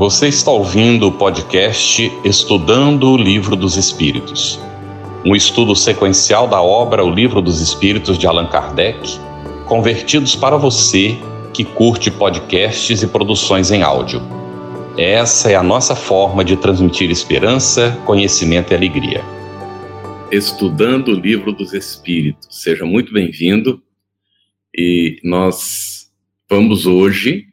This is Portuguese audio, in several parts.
Você está ouvindo o podcast Estudando o Livro dos Espíritos, um estudo sequencial da obra O Livro dos Espíritos de Allan Kardec, convertidos para você que curte podcasts e produções em áudio. Essa é a nossa forma de transmitir esperança, conhecimento e alegria. Estudando o Livro dos Espíritos, seja muito bem-vindo e nós vamos hoje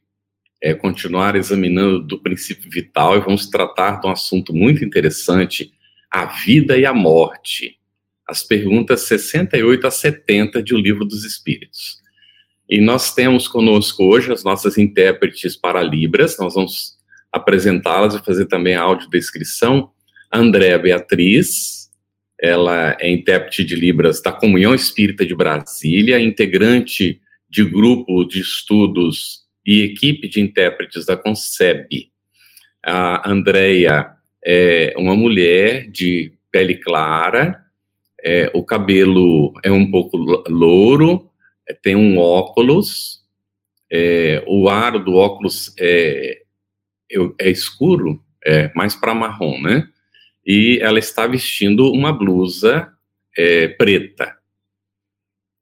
é, continuar examinando do princípio vital e vamos tratar de um assunto muito interessante, a vida e a morte. As perguntas 68 a 70 de O Livro dos Espíritos. E nós temos conosco hoje as nossas intérpretes para Libras, nós vamos apresentá-las e fazer também a audiodescrição. Andréa Beatriz, ela é intérprete de Libras da Comunhão Espírita de Brasília, integrante de grupo de estudos e equipe de intérpretes da Conceb. A Andrea é uma mulher de pele clara, é, o cabelo é um pouco louro, é, tem um óculos, é, o aro do óculos é, é escuro, é mais para marrom, né? E ela está vestindo uma blusa é, preta.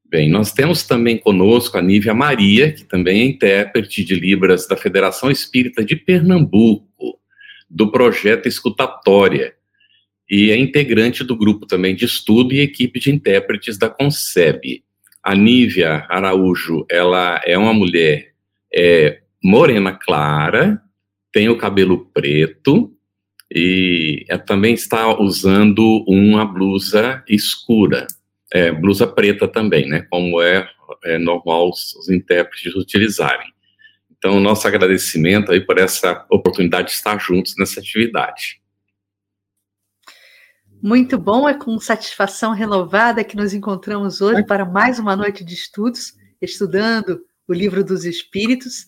Bem, nós temos também conosco a Nívia Maria, que também é intérprete de Libras da Federação Espírita de Pernambuco, do projeto Escutatória, e é integrante do grupo também de estudo e equipe de intérpretes da Conceb. A Nívia Araújo, ela é uma mulher é, morena clara, tem o cabelo preto e também está usando uma blusa escura é, blusa preta também, né? Como é, é normal os, os, intérpretes utilizarem. Então, nosso agradecimento aí por essa oportunidade de estar juntos nessa atividade. Muito bom, é com satisfação renovada que nos encontramos hoje para mais uma noite de estudos, estudando o Livro dos Espíritos.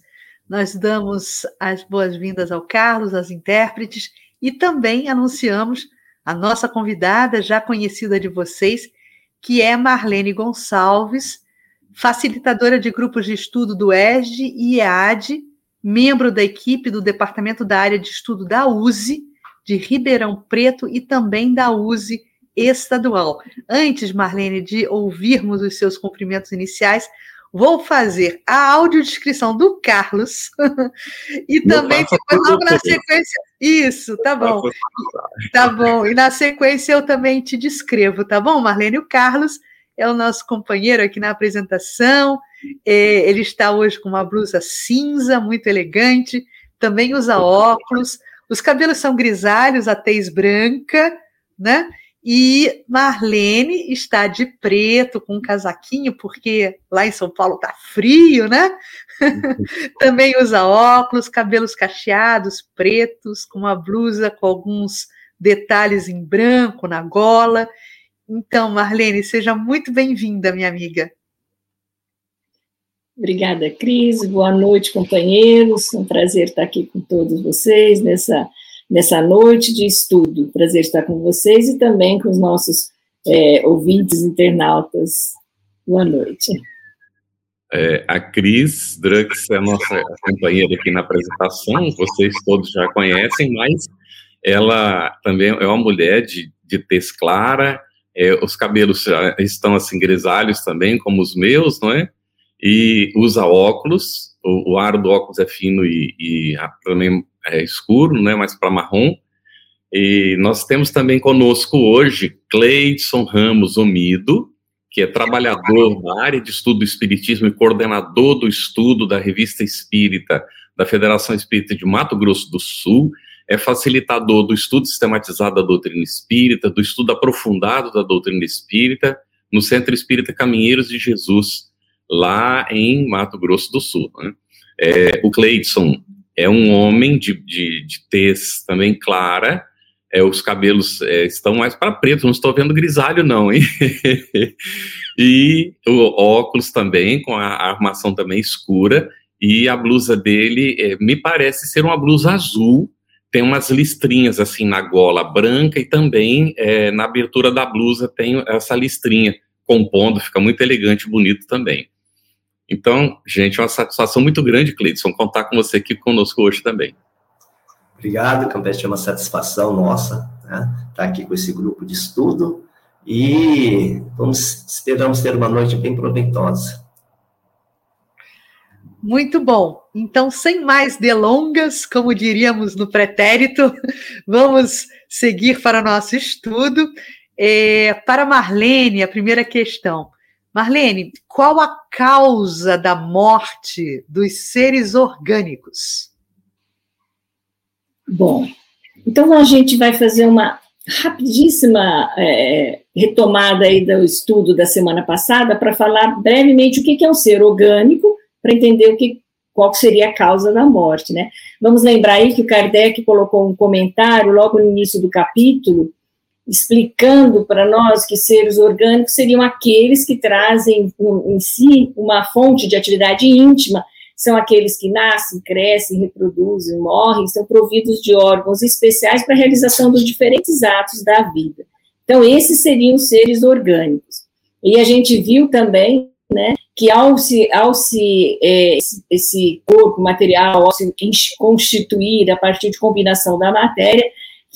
Nós damos as boas-vindas ao Carlos, às intérpretes, e também anunciamos a nossa convidada, já conhecida de vocês, que é Marlene Gonçalves, facilitadora de grupos de estudo do ESD e EAD, membro da equipe do Departamento da Área de Estudo da USE, de Ribeirão Preto e também da USE estadual. Antes, Marlene, de ouvirmos os seus cumprimentos iniciais, vou fazer a audiodescrição do Carlos e também depois logo na sequência. Isso, tá bom. Tá bom. E na sequência eu também te descrevo, tá bom, Marlene? O Carlos é o nosso companheiro aqui na apresentação. É, ele está hoje com uma blusa cinza, muito elegante, também usa óculos. Os cabelos são grisalhos, a tez branca, né? E Marlene está de preto, com um casaquinho, porque lá em São Paulo tá frio, né? Também usa óculos, cabelos cacheados, pretos, com uma blusa com alguns detalhes em branco na gola. Então, Marlene, seja muito bem-vinda, minha amiga. Obrigada, Cris. Boa noite, companheiros. É um prazer estar aqui com todos vocês nessa nessa noite de estudo. Prazer estar com vocês e também com os nossos é, ouvintes internautas. Boa noite. É, a Cris Drux é a nossa companheira aqui na apresentação, vocês todos já conhecem, mas ela também é uma mulher de, de tez clara, é, os cabelos já estão assim grisalhos também, como os meus, não é? E usa óculos, o, o aro do óculos é fino e, e também é, escuro, né, mais para marrom. E nós temos também conosco hoje Cleidson Ramos Omido, que é trabalhador na área de estudo do Espiritismo e coordenador do estudo da Revista Espírita da Federação Espírita de Mato Grosso do Sul, é facilitador do estudo sistematizado da doutrina espírita, do estudo aprofundado da doutrina espírita, no Centro Espírita Caminheiros de Jesus, lá em Mato Grosso do Sul. Né? É, o Cleidson é um homem de, de, de tez também clara, é, os cabelos é, estão mais para preto, não estou vendo grisalho não, hein? e o óculos também, com a, armação também escura, e a blusa dele é, me parece ser uma blusa azul, tem umas listrinhas assim na gola branca e também é, na abertura da blusa tem essa listrinha compondo, fica muito elegante e bonito também. Então, gente, é uma satisfação muito grande, Cleiton, contar com você aqui conosco hoje também. Obrigado, Campete, é uma satisfação nossa né, estar tá aqui com esse grupo de estudo e vamos, esperamos ter uma noite bem proveitosa. Muito bom. Então, sem mais delongas, como diríamos no pretérito, vamos seguir para o nosso estudo. É, para Marlene, a primeira questão. Marlene, qual a causa da morte dos seres orgânicos? Bom, então a gente vai fazer uma rapidíssima é, retomada aí do estudo da semana passada para falar brevemente o que é um ser orgânico, para entender o que, qual seria a causa da morte, né? Vamos lembrar aí que o Kardec colocou um comentário logo no início do capítulo, explicando para nós que seres orgânicos seriam aqueles que trazem em si uma fonte de atividade íntima, são aqueles que nascem, crescem, reproduzem, morrem, são providos de órgãos especiais para a realização dos diferentes atos da vida. Então, esses seriam os seres orgânicos. E a gente viu também, né, que ao se, ao se é, esse corpo material ao se constituir a partir de combinação da matéria,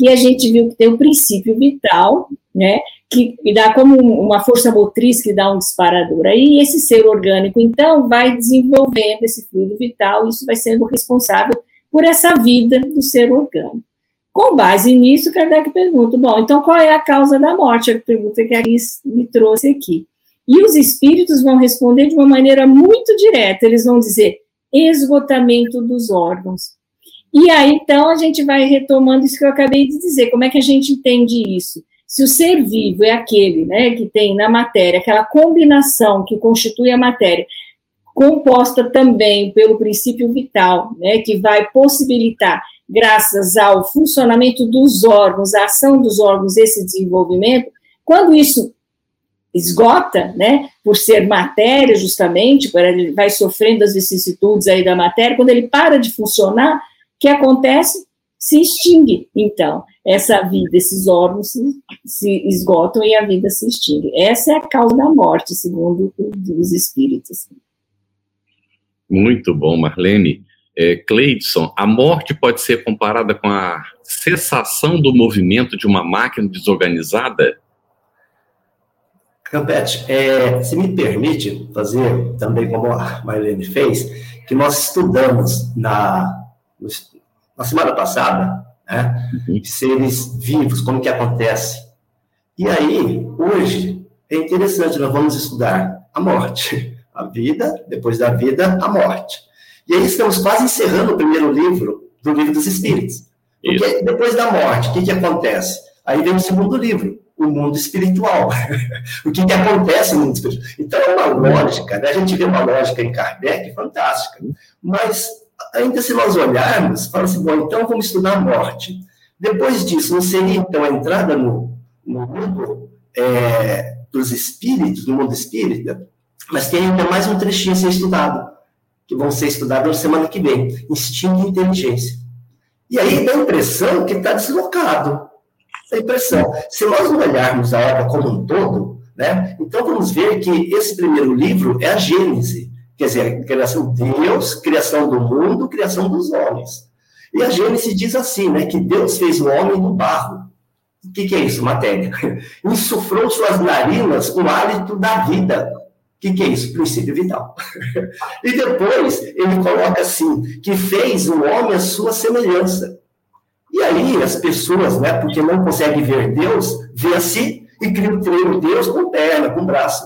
que a gente viu que tem o princípio vital, né, que dá como uma força motriz que dá um disparador. Aí esse ser orgânico, então, vai desenvolvendo esse fluido vital, isso vai sendo responsável por essa vida do ser orgânico. Com base nisso, Kardec pergunta, bom, então qual é a causa da morte? A pergunta que a Alice me trouxe aqui. E os espíritos vão responder de uma maneira muito direta, eles vão dizer esgotamento dos órgãos. E aí, então, a gente vai retomando isso que eu acabei de dizer, como é que a gente entende isso? Se o ser vivo é aquele, né, que tem na matéria, aquela combinação que constitui a matéria, composta também pelo princípio vital, né, que vai possibilitar, graças ao funcionamento dos órgãos, a ação dos órgãos, esse desenvolvimento, quando isso esgota, né, por ser matéria justamente, ele vai sofrendo as vicissitudes aí da matéria, quando ele para de funcionar, que acontece? Se extingue, então, essa vida, esses órgãos se, se esgotam e a vida se extingue. Essa é a causa da morte, segundo os espíritos. Muito bom, Marlene. É, Cleidson, a morte pode ser comparada com a cessação do movimento de uma máquina desorganizada? Campete, é, se me permite fazer também como a Marlene fez, que nós estudamos na, na semana passada, né, uhum. seres vivos, como que acontece. E aí, hoje, é interessante, nós vamos estudar a morte, a vida, depois da vida, a morte. E aí estamos quase encerrando o primeiro livro do Livro dos Espíritos. Porque Isso. depois da morte, o que, que acontece? Aí vem o segundo livro, o mundo espiritual. o que, que acontece no mundo espiritual? Então, é uma lógica, né? a gente vê uma lógica em Kardec fantástica, mas ainda se nós olharmos, fala assim, bom, então vamos estudar a morte. Depois disso, não seria então a entrada no, no mundo é, dos espíritos, no mundo espírita, mas tem ainda mais um trechinho a ser estudado, que vão ser estudados na semana que vem, instinto e inteligência. E aí dá a impressão que está deslocado, a impressão. Se nós olharmos a obra como um todo, né, então vamos ver que esse primeiro livro é a Gênese, quer dizer, criação de Deus, criação do mundo, criação dos homens. E a Gênese diz assim, né, que Deus fez o homem do barro. O que, que é isso, matéria? Insuflou suas narinas o hálito da vida. O que, que é isso? Princípio vital. e depois ele coloca assim, que fez o homem à sua semelhança. E aí as pessoas, né, porque não conseguem ver Deus, vê a si e criam o Deus com perna, com braço.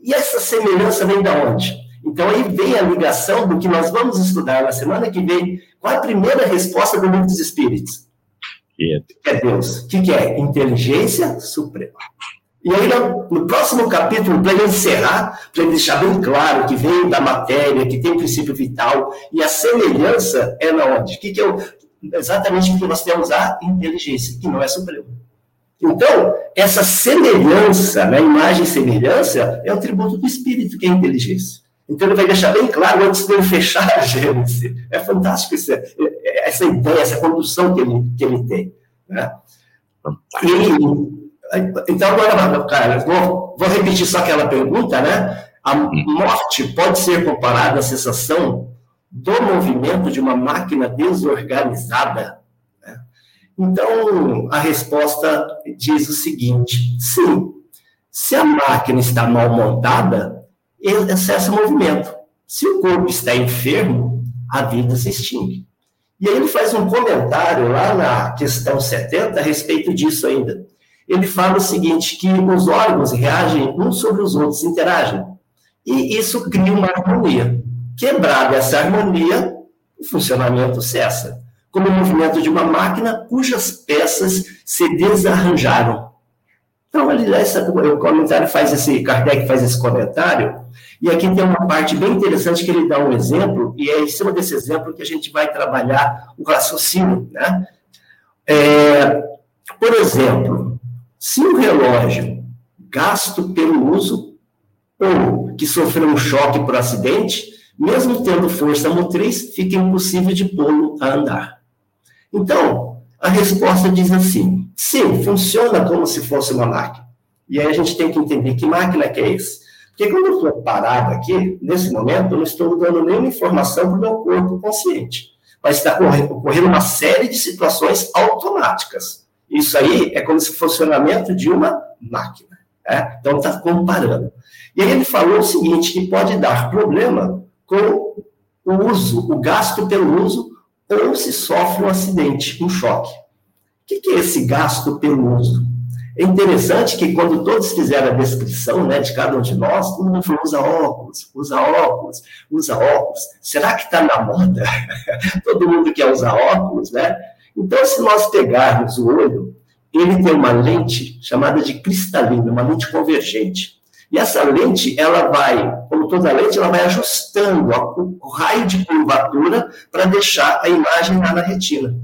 E essa semelhança vem da onde? Então aí vem a ligação do que nós vamos estudar na semana que vem, qual a primeira resposta do mundo dos espíritos? O que é Deus? O que é? Inteligência suprema. E aí, no, próximo capítulo, para ele encerrar, para ele deixar bem claro que vem da matéria, que tem o princípio vital, e a semelhança é na onde? O que, que é o, exatamente porque nós temos a inteligência, que não é suprema. Então, essa semelhança, né, imagem e semelhança, é o tributo do espírito, que é a inteligência. Então, ele vai deixar bem claro antes de ele fechar a Gênesis. É fantástico essa, essa ideia, essa condução que ele, que ele tem. Né? E, então, agora, cara, vou, vou repetir só aquela pergunta, né? A morte pode ser comparada à sensação do movimento de uma máquina desorganizada. Então, a resposta diz o seguinte: sim, se a máquina está mal montada, excesso movimento. Se o corpo está enfermo, a vida se extingue. E aí ele faz um comentário lá na questão 70 a respeito disso ainda. Ele fala o seguinte, que os órgãos reagem uns sobre os outros, interagem. E isso cria uma harmonia. Quebrada essa harmonia, o funcionamento cessa. Como o movimento de uma máquina cujas peças se desarranjaram. Então, essa, o comentário faz esse, Kardec faz esse comentário, e aqui tem uma parte bem interessante que ele dá um exemplo, e é em cima desse exemplo que a gente vai trabalhar o raciocínio. Né? É, por exemplo, se um relógio gasto pelo uso ou que sofreu um choque por acidente, mesmo tendo força motriz, fica impossível de pô-lo a andar. Então, a resposta diz assim: sim, funciona como se fosse uma máquina. E aí a gente tem que entender que máquina que é esse. Porque quando eu estou parado aqui, nesse momento, eu não estou dando nenhuma informação para o meu corpo consciente. Mas está ocorrendo uma série de situações automáticas. Isso aí é como se fosse o funcionamento de uma máquina. Né? Então, está comparando. E aí ele falou o seguinte, que pode dar problema com o uso, o gasto pelo uso, ou se sofre um acidente, um choque. O que é esse gasto pelo uso? É interessante que quando todos fizeram a descrição né, de cada um de nós, todo mundo falou, usa óculos, usa óculos, usa óculos. Será que está na moda? todo mundo quer usar óculos, né? Então, se nós pegarmos o olho, ele tem uma lente chamada de cristalina, uma lente convergente. E essa lente, ela vai, como toda lente, ela vai ajustando o raio de curvatura para deixar a imagem lá na retina.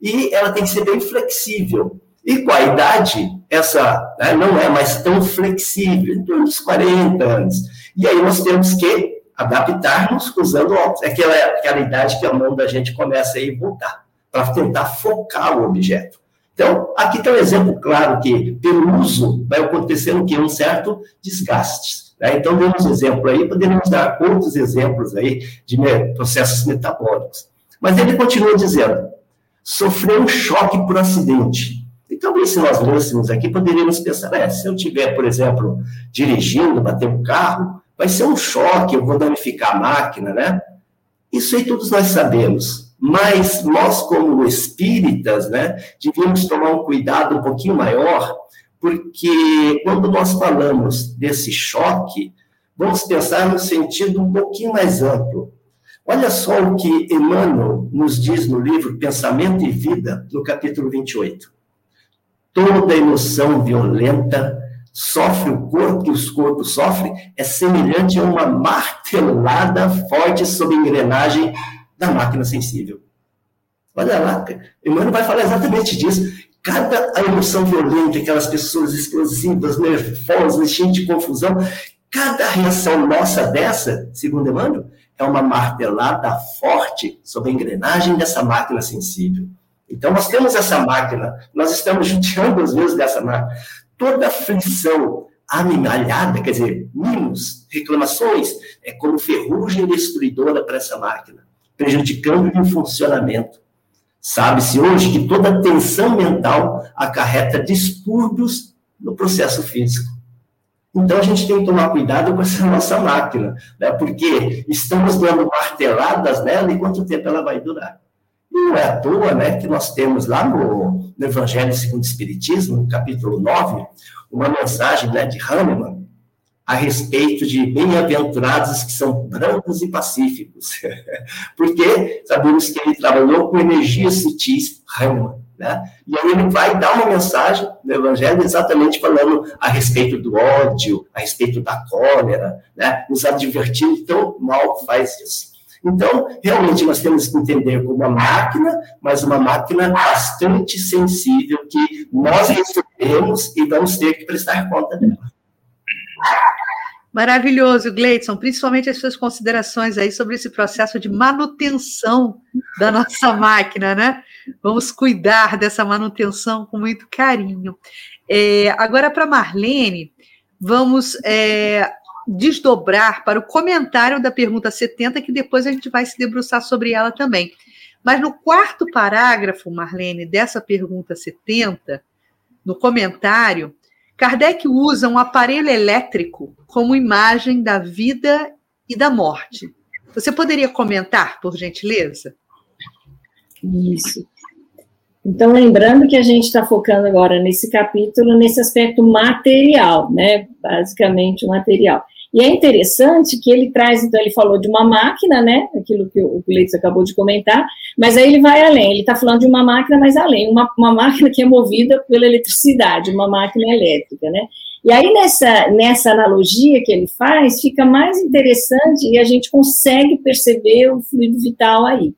E ela tem que ser bem flexível. E com a idade, essa né, não é mais tão flexível, em torno dos 40 anos. E aí nós temos que adaptarmos usando óculos. É aquela, aquela idade que a mão da gente começa a voltar, para tentar focar o objeto. Então, aqui está um exemplo claro que, pelo uso, vai acontecer o quê? Um certo desgaste. Né? Então, demos exemplo aí, poderíamos dar outros exemplos aí de processos metabólicos. Mas ele continua dizendo, sofreu um choque por acidente então, se nós lêssemos aqui, poderíamos pensar, é, se eu tiver, por exemplo, dirigindo, bater um carro, vai ser um choque, eu vou danificar a máquina, né? Isso aí todos nós sabemos. Mas nós, como espíritas, né, devíamos tomar um cuidado um pouquinho maior, porque quando nós falamos desse choque, vamos pensar no sentido um pouquinho mais amplo. Olha só o que Emmanuel nos diz no livro Pensamento e Vida, no capítulo 28 toda emoção violenta sofre o corpo, que os corpos sofrem, é semelhante a uma martelada forte sobre a engrenagem da máquina sensível. Olha lá, Emmanuel vai falar exatamente disso. Cada emoção violenta, aquelas pessoas explosivas, nervosas, cheias de confusão, cada reação nossa dessa, segundo Emmanuel, é uma martelada forte sobre a engrenagem dessa máquina sensível. Então, nós temos essa máquina, nós estamos judiando às vezes dessa máquina. Toda aflição animalhada, quer dizer, mimos, reclamações, é como ferrugem destruidora para essa máquina, prejudicando o funcionamento. Sabe-se hoje que toda tensão mental acarreta distúrbios no processo físico. Então a gente tem que tomar cuidado com essa nossa máquina, né? porque estamos dando marteladas nela e quanto tempo ela vai durar. Não é à toa né, que nós temos lá no, no Evangelho segundo o Espiritismo, no capítulo 9, uma mensagem né, de Hahnemann a respeito de bem-aventurados que são brancos e pacíficos. Porque sabemos que ele trabalhou com energias sutis, Hahnemann. Né? E aí ele vai dar uma mensagem no Evangelho exatamente falando a respeito do ódio, a respeito da cólera, né? nos advertindo tão mal faz isso. Então, realmente, nós temos que entender como uma máquina, mas uma máquina bastante sensível que nós recebemos e vamos ter que prestar conta dela. Maravilhoso, Gleidson, principalmente as suas considerações aí sobre esse processo de manutenção da nossa máquina, né? Vamos cuidar dessa manutenção com muito carinho. É, agora, para Marlene, vamos é, desdobrar para o comentário da pergunta 70, que depois a gente vai se debruçar sobre ela também. Mas no quarto parágrafo, Marlene, dessa pergunta 70, no comentário, Kardec usa um aparelho elétrico como imagem da vida e da morte. Você poderia comentar, por gentileza? Isso. Então, lembrando que a gente está focando agora nesse capítulo, nesse aspecto material, né? Basicamente, o material. E é interessante que ele traz, então, ele falou de uma máquina, né? Aquilo que o Cleiton acabou de comentar, mas aí ele vai além, ele está falando de uma máquina mais além, uma, uma máquina que é movida pela eletricidade, uma máquina elétrica, né? E aí, nessa, nessa analogia que ele faz, fica mais interessante e a gente consegue perceber o fluido vital aí.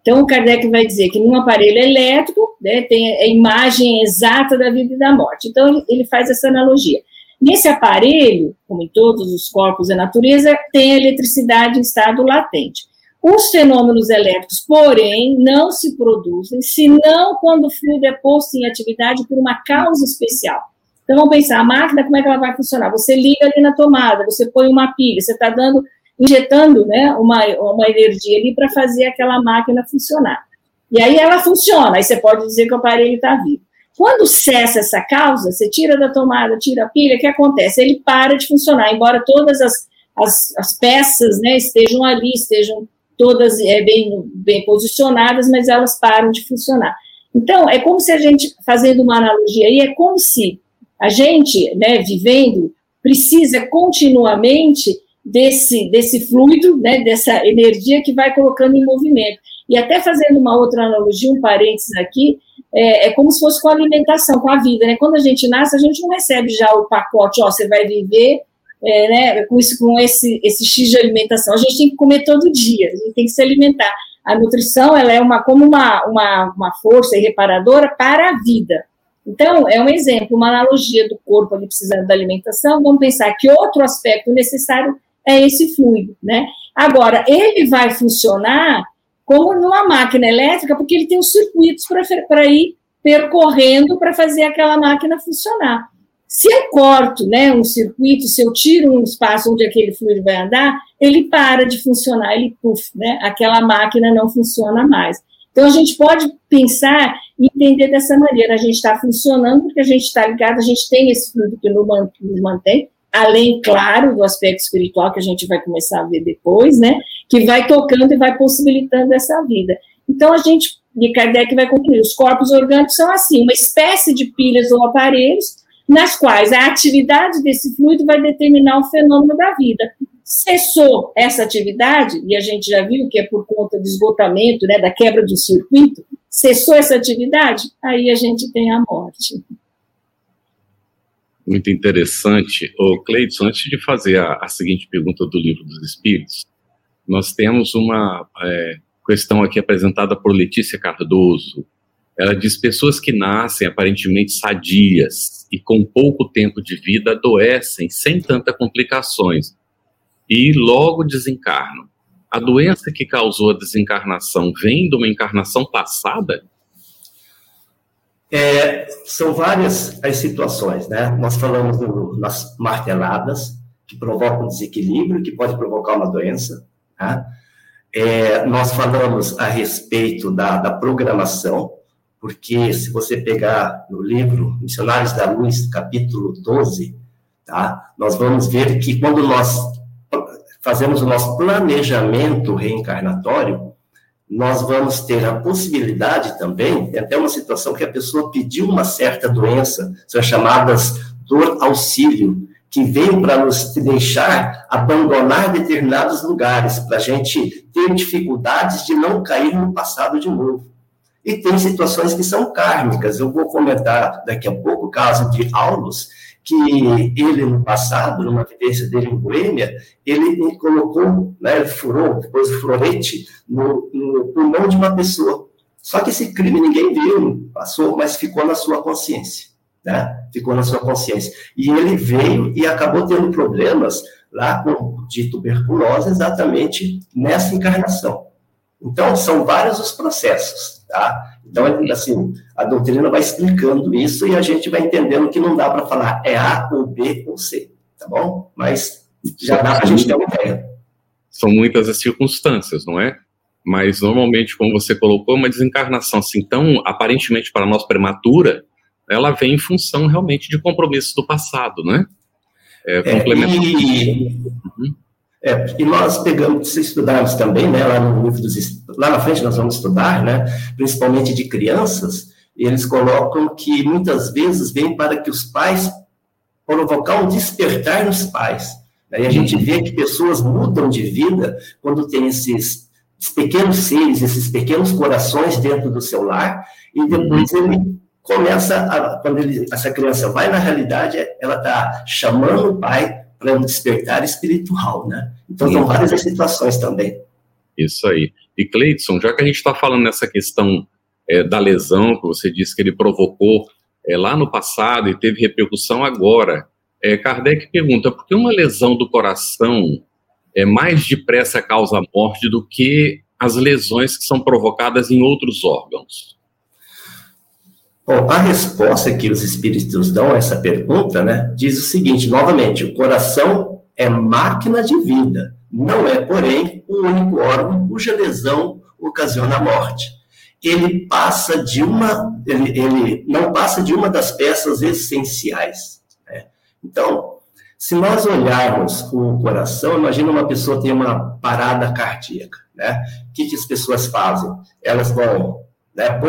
Então, o Kardec vai dizer que num aparelho elétrico né, tem a imagem exata da vida e da morte. Então, ele faz essa analogia. Nesse aparelho, como em todos os corpos da natureza, tem a eletricidade em estado latente. Os fenômenos elétricos, porém, não se produzem senão quando o fluido é posto em atividade por uma causa especial. Então, vamos pensar, a máquina, como é que ela vai funcionar? Você liga ali na tomada, você põe uma pilha, você está dando, injetando né, uma, uma energia ali para fazer aquela máquina funcionar. E aí ela funciona, aí você pode dizer que o aparelho está vivo. Quando cessa essa causa, você tira da tomada, tira a pilha, o que acontece? Ele para de funcionar, embora todas as, as, as peças né, estejam ali, estejam todas é, bem, bem posicionadas, mas elas param de funcionar. Então, é como se a gente, fazendo uma analogia aí, é como se a gente, né, vivendo, precisa continuamente desse, desse fluido, né, dessa energia que vai colocando em movimento. E até fazendo uma outra analogia, um parênteses aqui, é, é, como se fosse com a alimentação, com a vida, né? Quando a gente nasce, a gente não recebe já o pacote, ó, você vai viver é, né, com, isso, com esse, esse X de alimentação. A gente tem que comer todo dia, a gente tem que se alimentar. A nutrição, ela é uma, como uma, uma, uma força reparadora para a vida. Então, é um exemplo, uma analogia do corpo ali precisando da alimentação. Vamos pensar que outro aspecto necessário é esse fluido, né? Agora, ele vai funcionar como numa máquina elétrica, porque ele tem os circuitos para ir percorrendo para fazer aquela máquina funcionar. Se eu corto né, um circuito, se eu tiro um espaço onde aquele fluido vai andar, ele para de funcionar, ele puff, né, aquela máquina não funciona mais. Então, a gente pode pensar e entender dessa maneira. A gente está funcionando porque a gente está ligado, a gente tem esse fluido que nos mantém, além, claro, do aspecto espiritual que a gente vai começar a ver depois, né? Que vai tocando e vai possibilitando essa vida. Então, a gente, de Kardec vai concluir, os corpos orgânicos são assim, uma espécie de pilhas ou aparelhos nas quais a atividade desse fluido vai determinar o fenômeno da vida. Cessou essa atividade, e a gente já viu que é por conta do esgotamento, né, da quebra do circuito, cessou essa atividade, aí a gente tem a morte muito interessante. Ô, Cleidson, antes de fazer a, a, seguinte pergunta do Livro dos Espíritos, nós temos uma é, questão aqui apresentada por Letícia Cardoso. Ela diz: pessoas que nascem aparentemente sadias e com pouco tempo de vida adoecem sem tanta complicações e logo desencarnam. A doença que causou a desencarnação vem de uma encarnação passada? É, são várias as situações, né? Nós falamos do, das marteladas, que provocam desequilíbrio, que pode provocar uma doença. Né? É, nós falamos a respeito da, da programação, porque se você pegar no livro Missionários da Luz, capítulo 12, tá? nós vamos ver que quando nós fazemos o nosso planejamento reencarnatório, nós vamos ter a possibilidade também, tem até uma situação que a pessoa pediu uma certa doença, são chamadas dor auxílio, que veio para nos deixar abandonar determinados lugares, para a gente ter dificuldades de não cair no passado de novo. E tem situações que são kármicas. Eu vou comentar daqui a pouco o caso de Aulus, que ele, no passado, numa vivência dele em Boêmia, ele colocou, né, ele furou, depois o florete no, no pulmão de uma pessoa. Só que esse crime ninguém viu, passou, mas ficou na sua consciência. Né? Ficou na sua consciência. E ele veio e acabou tendo problemas lá com, de tuberculose exatamente nessa encarnação. Então, são vários os processos, tá? Então, assim, a doutrina vai explicando isso e a gente vai entendendo que não dá para falar é A ou B ou C, tá bom? Mas já dá para a gente ter uma ideia. São muitas as circunstâncias, não é? mas normalmente, como você colocou, uma desencarnação assim tão aparentemente para nós prematura, ela vem em função realmente de compromissos do passado, né? É, é, e, uhum. É, e nós pegamos, se estudarmos também, né, lá no livro dos, lá na frente nós vamos estudar, né, principalmente de crianças, eles colocam que muitas vezes vem para que os pais provocar um despertar nos pais. Aí a gente vê que pessoas mudam de vida quando tem esses, esses pequenos seres, esses pequenos corações dentro do seu lar, e depois ele começa, a, quando ele, essa criança vai na realidade, ela está chamando o pai para um despertar espiritual, né? Então, são várias situações também. Isso aí. E Cleidson, já que a gente está falando nessa questão é, da lesão que você disse que ele provocou é, lá no passado e teve repercussão agora, é, Kardec pergunta por que uma lesão do coração é mais depressa causa morte do que as lesões que são provocadas em outros órgãos? Bom, a resposta que os espíritos dão a essa pergunta, né, diz o seguinte, novamente, o coração é máquina de vida, não é, porém, o único órgão cuja lesão ocasiona a morte. Ele passa de uma, ele, ele não passa de uma das peças essenciais. Né? Então, se nós olharmos o coração, imagina uma pessoa tem uma parada cardíaca, né? O que, que as pessoas fazem? Elas vão né,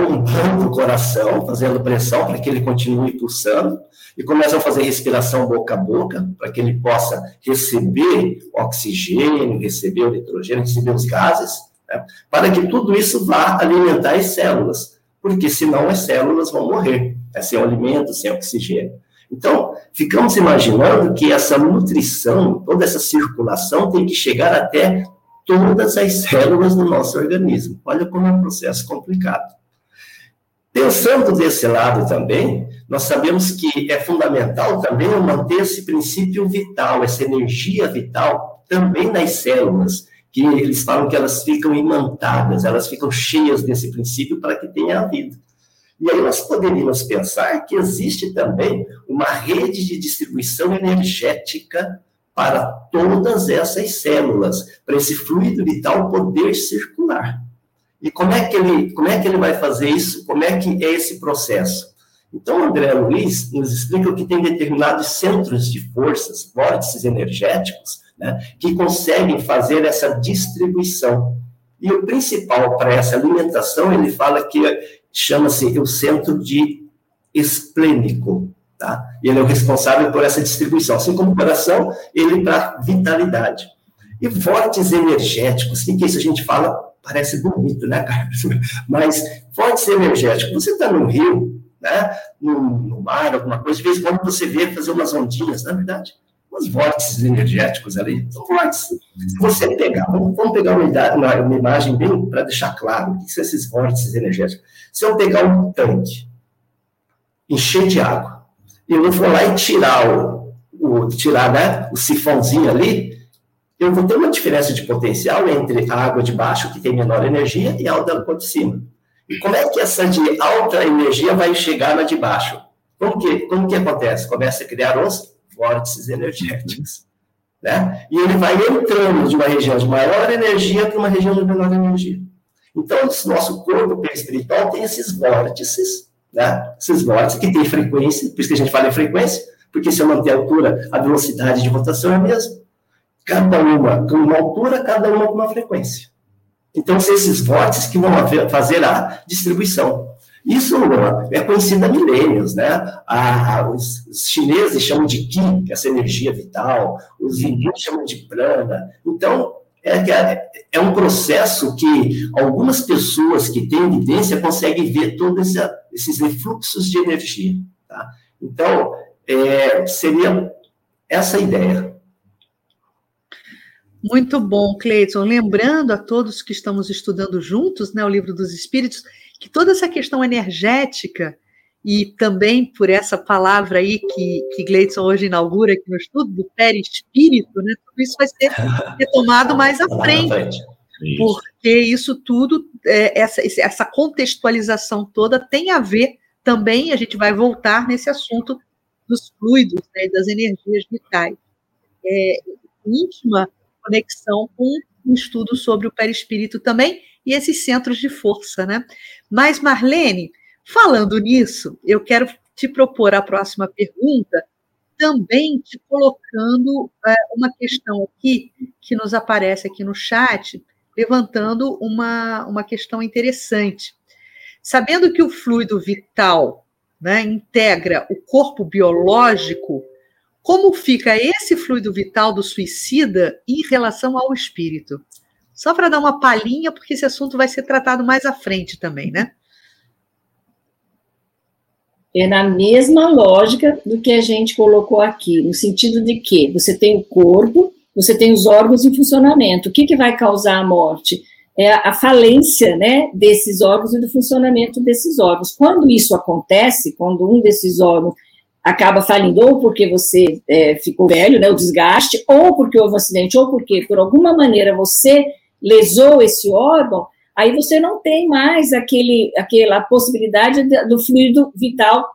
o coração, fazendo pressão para que ele continue pulsando, e começam a fazer respiração boca a boca, para que ele possa receber oxigênio, receber o nitrogênio, receber os gases, né, para que tudo isso vá alimentar as células, porque senão as células vão morrer, né, sem alimento, sem oxigênio. Então, ficamos imaginando que essa nutrição, toda essa circulação tem que chegar até todas as células do nosso organismo. Olha como é um processo complicado. Pensando desse lado também, nós sabemos que é fundamental também manter esse princípio vital, essa energia vital também nas células, que eles falam que elas ficam imantadas, elas ficam cheias desse princípio para que tenha vida. E aí nós poderíamos pensar que existe também uma rede de distribuição energética para todas essas células, para esse fluido vital poder circular. E como é que ele, como é que ele vai fazer isso? Como é que é esse processo? Então, André Luiz nos explica que tem determinados centros de forças, vórtices energéticos, né, que conseguem fazer essa distribuição. E o principal para essa alimentação, ele fala que chama-se o centro de esplênico, tá? Ele é o responsável por essa distribuição, assim como o coração, ele para vitalidade. E vórtices energéticos, o que, que é isso a gente fala? Parece bonito, né, Carlos? Mas vórtice energético, você está no rio, né, no, no, mar, alguma coisa, de vez em quando você vê fazer umas ondinhas, na é verdade, umas vórtices energéticos ali, são vórtices. Se você pegar, vamos, pegar uma, uma, uma, imagem bem para deixar claro o que são esses vórtices energéticos. Se eu pegar um tanque, encher de água, e eu vou lá e tirar o, o tirar né, o sifãozinho ali, eu vou ter uma diferença de potencial entre a água de baixo, que tem menor energia, e a água de cima. E como é que essa de alta energia vai chegar na de baixo? Como que, como que acontece? Começa a criar os vórtices energéticos. Né? E ele vai entrando de uma região de maior energia para uma região de menor energia. Então, nosso corpo espiritual tem esses vórtices, né? esses vórtices que têm frequência, por isso que a gente fala em frequência, porque se eu manter a altura, a velocidade de rotação é a mesma cada uma com uma altura, cada uma com uma frequência. Então, são esses vórtices que vão fazer a distribuição. Isso é conhecido há milênios, né? Os, chineses chamam de Qi, que é essa energia vital, os hindus chamam de prana. Então, é, é, é um processo que algumas pessoas que têm evidência conseguem ver todos esses refluxos de energia. Tá? Então, é, seria essa a ideia. Muito bom, Cleiton. Lembrando a todos que estamos estudando juntos né, o Livro dos Espíritos, que toda essa questão energética, e também por essa palavra aí que, que Gleidson hoje inaugura aqui no estudo, do perispírito, né, tudo isso vai ser retomado mais à frente. Porque isso tudo, é, essa, essa contextualização toda tem a ver também, a gente vai voltar nesse assunto dos fluidos, né, das energias vitais. É, íntima conexão com um estudo sobre o perispírito também, e esses centros de força, né? Mas, Marlene, falando nisso, eu quero te propor a próxima pergunta, também te colocando é, uma questão aqui que nos aparece aqui no chat, levantando uma, uma questão interessante. Sabendo que o fluido vital né, integra o corpo biológico, como fica esse fluido vital do suicida em relação ao espírito? Só para dar uma palhinha, porque esse assunto vai ser tratado mais à frente também, né? É na mesma lógica do que a gente colocou aqui, no sentido de que você tem o corpo, você tem os órgãos em funcionamento. O que, que vai causar a morte? É a falência né, desses órgãos e do funcionamento desses órgãos. Quando isso acontece, quando um desses órgãos acaba falindo, ou porque você é, ficou velho, né, o desgaste, ou porque houve um acidente, ou porque, por alguma maneira, você lesou esse órgão, aí você não tem mais aquele, aquela possibilidade do fluido vital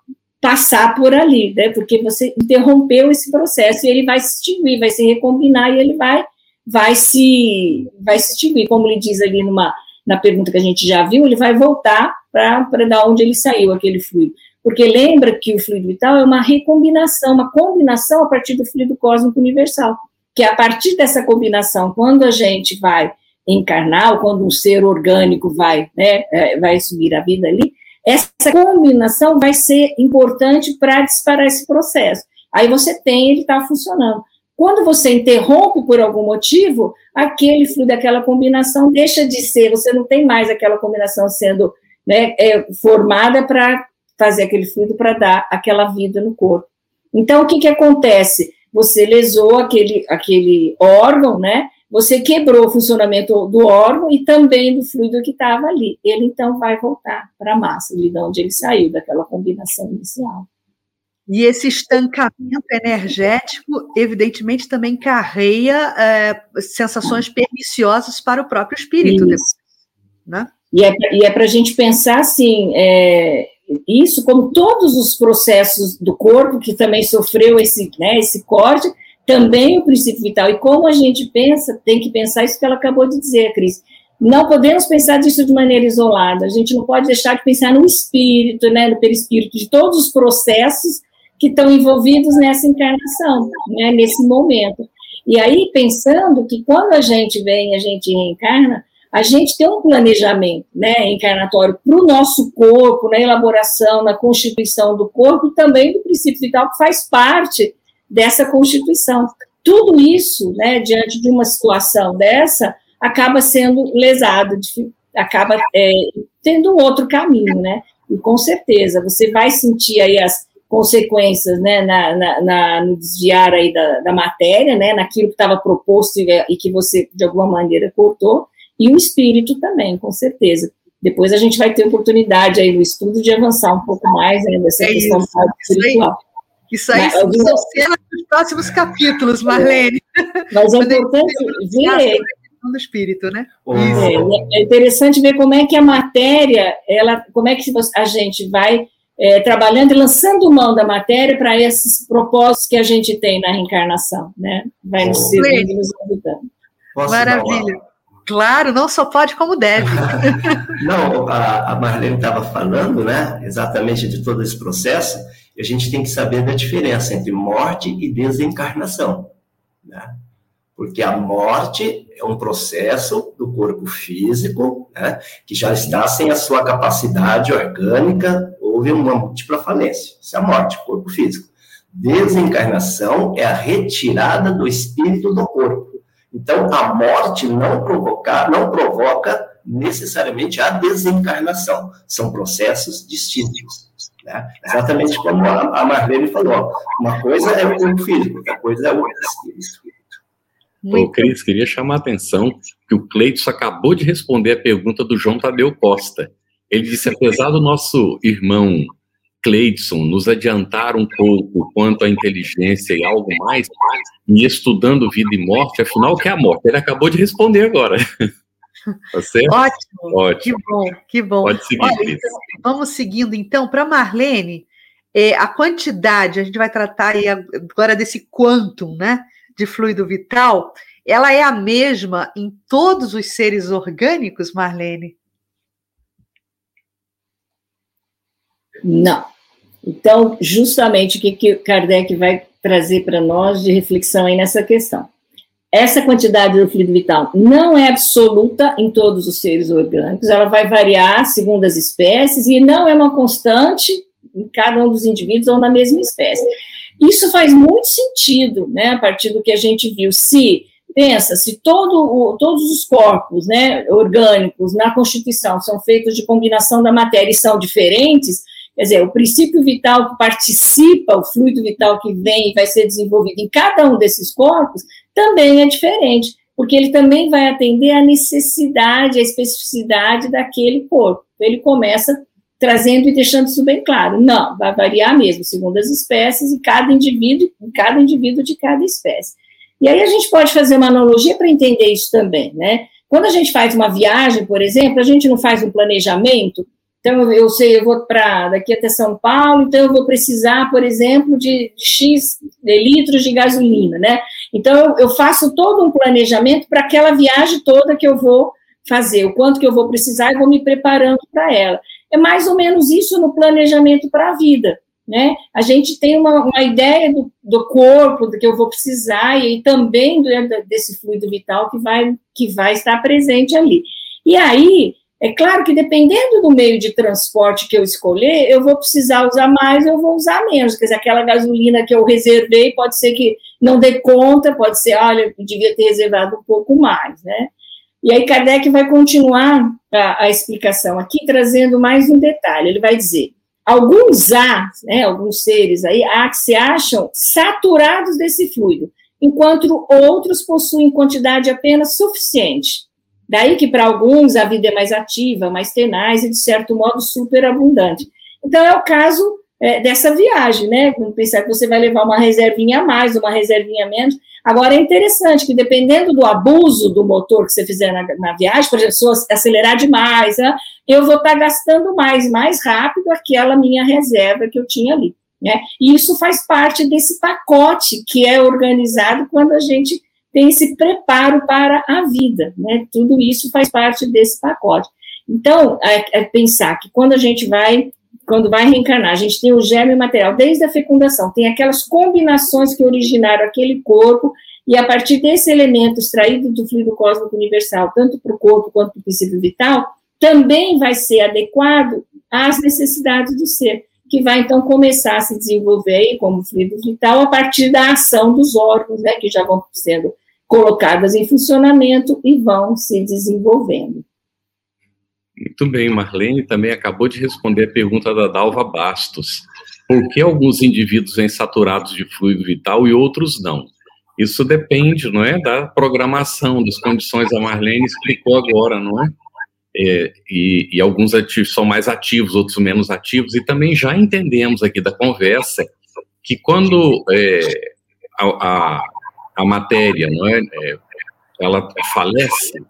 passar por ali, né? Porque você interrompeu esse processo e ele vai se extinguir, vai se recombinar e ele vai vai se vai se extinguir, como ele diz ali numa na pergunta que a gente já viu, ele vai voltar para da onde ele saiu aquele fluido. Porque lembra que o fluido vital é uma recombinação, uma combinação a partir do fluido cósmico universal, que é a partir dessa combinação, quando a gente vai encarnar, ou quando um ser orgânico vai, né, é, vai subir a vida ali, essa combinação vai ser importante para disparar esse processo. Aí você tem, ele está funcionando. Quando você interrompe por algum motivo, aquele fluido, aquela combinação deixa de ser, você não tem mais aquela combinação sendo né, é, formada para fazer aquele fluido para dar aquela vida no corpo. Então, o que, que acontece? Você lesou aquele, aquele órgão, né? você quebrou o funcionamento do órgão e também do fluido que estava ali. Ele então vai voltar para a massa, de onde ele saiu, daquela combinação inicial. E esse estancamento energético, evidentemente, também carreia é, sensações perniciosas para o próprio espírito. Depois, né? E é, e é para a gente pensar assim, é, isso como todos os processos do corpo que também sofreu esse, né, esse corte, também o princípio vital. E como a gente pensa, tem que pensar isso que ela acabou de dizer, Cris. Não podemos pensar disso de maneira isolada. A gente não pode deixar de pensar no espírito, né, no perispírito, de todos os processos que estão envolvidos nessa encarnação, né, nesse momento. E aí, pensando que quando a gente vem, a gente reencarna, a gente tem um planejamento né, encarnatório para o nosso corpo, na elaboração, na constituição do corpo, e também do princípio vital, que faz parte dessa Constituição. Tudo isso, né, diante de uma situação dessa, acaba sendo lesado, acaba é, tendo um outro caminho, né? E com certeza você vai sentir aí as consequências, né, na, na, na no desviar aí da, da, matéria, né, naquilo que estava proposto e, e, que você de alguma maneira cortou, e o espírito também, com certeza. Depois a gente vai ter oportunidade aí no estudo de avançar um pouco mais né, nessa é questão isso, espiritual. Isso aí Mas, são cenas dos próximos capítulos, Marlene. Mas é importante ver do espírito, né? É, é, interessante ver como é que a matéria, ela, como é que a gente vai é, trabalhando e lançando mão da matéria para esses propósitos que a gente tem na reencarnação, né? Vai nos nos ajudando. Maravilha. Claro, não só pode como deve. não, a, a Marlene estava falando, né? Exatamente de todo esse processo a gente tem que saber da diferença entre morte e desencarnação. Né? Porque a morte é um processo do corpo físico, né, que já está sem a sua capacidade orgânica, houve uma múltipla falência. Isso é a morte, corpo físico. Desencarnação é a retirada do espírito do corpo. Então, a morte não, provoca, não provoca necessariamente a desencarnação. São processos distintos. Né? Exatamente como a Marlene falou. Uma coisa é o corpo físico, outra coisa é o espírito. Ô, Cris, queria chamar a atenção que o Cleiton acabou de responder a pergunta do João Tadeu Costa. Ele disse, apesar do nosso irmão Cleidson nos adiantar um pouco quanto à inteligência e algo mais, e estudando vida e morte, afinal, o que é a morte? Ele acabou de responder agora. Tá certo? Ótimo. Ótimo. Que bom, que bom. Pode seguir. Olha, então, vamos seguindo, então, para Marlene, é, a quantidade, a gente vai tratar aí agora desse quantum, né, de fluido vital, ela é a mesma em todos os seres orgânicos, Marlene? Não. Então, justamente o que, que Kardec vai trazer para nós de reflexão aí nessa questão. Essa quantidade do fluido vital não é absoluta em todos os seres orgânicos, ela vai variar segundo as espécies e não é uma constante em cada um dos indivíduos ou na mesma espécie. Isso faz muito sentido, né, a partir do que a gente viu. Se pensa, se todo todos os corpos, né, orgânicos na Constituição são feitos de combinação da matéria e são diferentes, Quer dizer, o princípio vital que participa, o fluido vital que vem e vai ser desenvolvido em cada um desses corpos, também é diferente, porque ele também vai atender à necessidade, à especificidade daquele corpo. Então, ele começa trazendo e deixando isso bem claro. Não, vai variar mesmo, segundo as espécies e cada indivíduo, cada indivíduo de cada espécie. E aí a gente pode fazer uma analogia para entender isso também, né? Quando a gente faz uma viagem, por exemplo, a gente não faz um planejamento então, eu sei, eu vou para daqui até São Paulo, então eu vou precisar, por exemplo, de, de X de litros de gasolina, né? Então, eu faço todo um planejamento para aquela viagem toda que eu vou fazer, o quanto que eu vou precisar e vou me preparando para ela. É mais ou menos isso no planejamento para a vida, né? A gente tem uma, uma ideia do, do, corpo, do que eu vou precisar e também do, desse fluido vital que vai, que vai estar presente ali. E aí, é claro que dependendo do meio de transporte que eu escolher, eu vou precisar usar mais, eu vou usar menos. Quer dizer, aquela gasolina que eu reservei pode ser que não dê conta, pode ser, olha, eu devia ter reservado um pouco mais, né? E aí Kardec vai continuar a, a explicação aqui, trazendo mais um detalhe. Ele vai dizer, alguns há, né, alguns seres aí, há que se acham saturados desse fluido, enquanto outros possuem quantidade apenas suficiente. Daí que para alguns a vida é mais ativa, mais tenaz e, de certo modo, superabundante. Então, é o caso é, dessa viagem, né? Quando pensar que você vai levar uma reservinha a mais, uma reservinha a menos. Agora, é interessante que, dependendo do abuso do motor que você fizer na, na viagem, por exemplo, se acelerar demais, né, eu vou estar tá gastando mais, mais rápido aquela minha reserva que eu tinha ali. Né? E isso faz parte desse pacote que é organizado quando a gente tem esse preparo para a vida, né? Tudo isso faz parte desse pacote. Então, é, é pensar que quando a gente vai, quando vai reencarnar, a gente tem o germe material desde a fecundação, tem aquelas combinações que originaram aquele corpo, e a partir desse elemento extraído do fluido cósmico universal, tanto para o corpo quanto para o princípio vital, também vai ser adequado às necessidades do ser, que vai então começar a se desenvolver como fluido vital a partir da ação dos órgãos, né, que já vão sendo colocadas em funcionamento e vão se desenvolvendo. Muito bem, Marlene também acabou de responder a pergunta da Dalva Bastos. Por que alguns indivíduos vêm saturados de fluido vital e outros não? Isso depende, não é, da programação, das condições. A Marlene explicou agora, não é? é e, e, alguns ativos são mais ativos, outros menos ativos. E também já entendemos aqui da conversa que quando é, a, a, a matéria, não é? é? Ela falece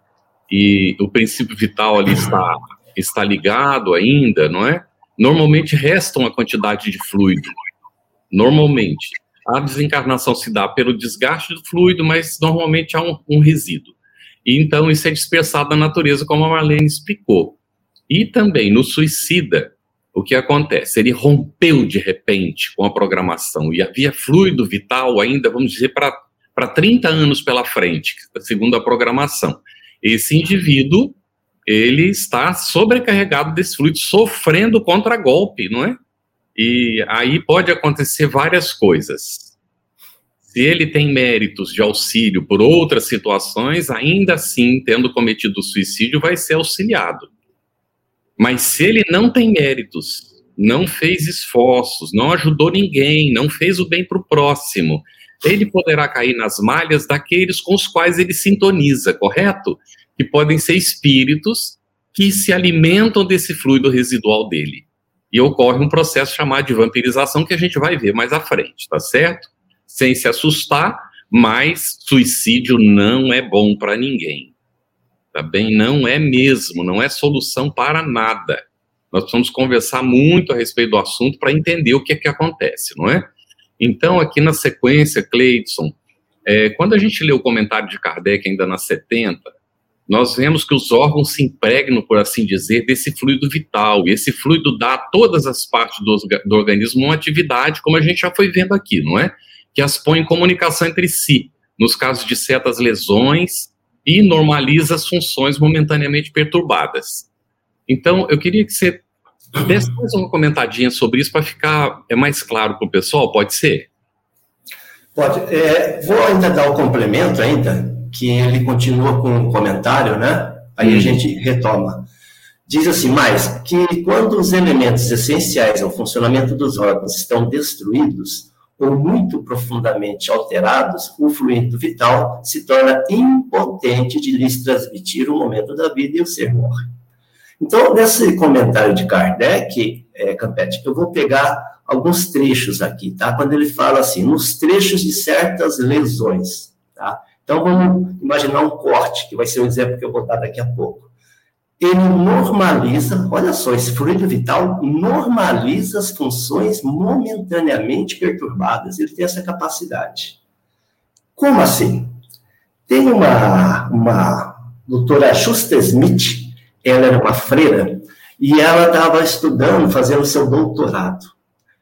e o princípio vital ali está está ligado ainda, não é? Normalmente resta uma quantidade de fluido. Normalmente. A desencarnação se dá pelo desgaste do fluido, mas normalmente há um, um resíduo. E então isso é dispersado na natureza, como a Marlene explicou. E também no suicida, o que acontece? Ele rompeu de repente com a programação e havia fluido vital ainda, vamos dizer, para para 30 anos pela frente, segundo a programação. Esse indivíduo, ele está sobrecarregado desse fluido, sofrendo contra-golpe, não é? E aí pode acontecer várias coisas. Se ele tem méritos de auxílio por outras situações, ainda assim, tendo cometido suicídio, vai ser auxiliado. Mas se ele não tem méritos, não fez esforços, não ajudou ninguém, não fez o bem para o próximo, ele poderá cair nas malhas daqueles com os quais ele sintoniza, correto? Que podem ser espíritos que se alimentam desse fluido residual dele. E ocorre um processo chamado de vampirização que a gente vai ver mais à frente, tá certo? Sem se assustar, mas suicídio não é bom para ninguém. Tá bem? Não é mesmo, não é solução para nada. Nós precisamos conversar muito a respeito do assunto para entender o que é que acontece, não é? Então, aqui na sequência, Cleidson, É, quando a gente lê o comentário de Kardec, ainda nas 70, nós vemos que os órgãos se impregnam, por assim dizer, desse fluido vital, e esse fluido dá a todas as partes do, do organismo uma atividade, como a gente já foi vendo aqui, não é? Que as põe em comunicação entre si, nos casos de certas lesões, e normaliza as funções momentaneamente perturbadas. Então, eu queria que você desse mais uma comentadinha sobre isso para ficar é mais claro para o pessoal, pode ser? Pode. É, vou ainda dar o complemento ainda, que ele continua com um comentário, né? Aí hum. a gente retoma. Diz assim, mas que quando os elementos essenciais ao funcionamento dos órgãos estão destruídos ou muito profundamente alterados, o fluido vital se torna impotente de lhes transmitir o momento da vida e o ser morre. Então, nesse comentário de Kardec, é, Campete, eu vou pegar alguns trechos aqui, tá? Quando ele fala assim, nos trechos de certas lesões, tá? Então, vamos imaginar um corte, que vai ser o exemplo que eu vou dar daqui a pouco. Ele normaliza, olha só, esse fluido vital normaliza as funções momentaneamente perturbadas. Ele tem essa capacidade. Como assim? Tem uma, uma doutora Justa Smith, ela era uma freira, e ela estava estudando, fazendo seu doutorado.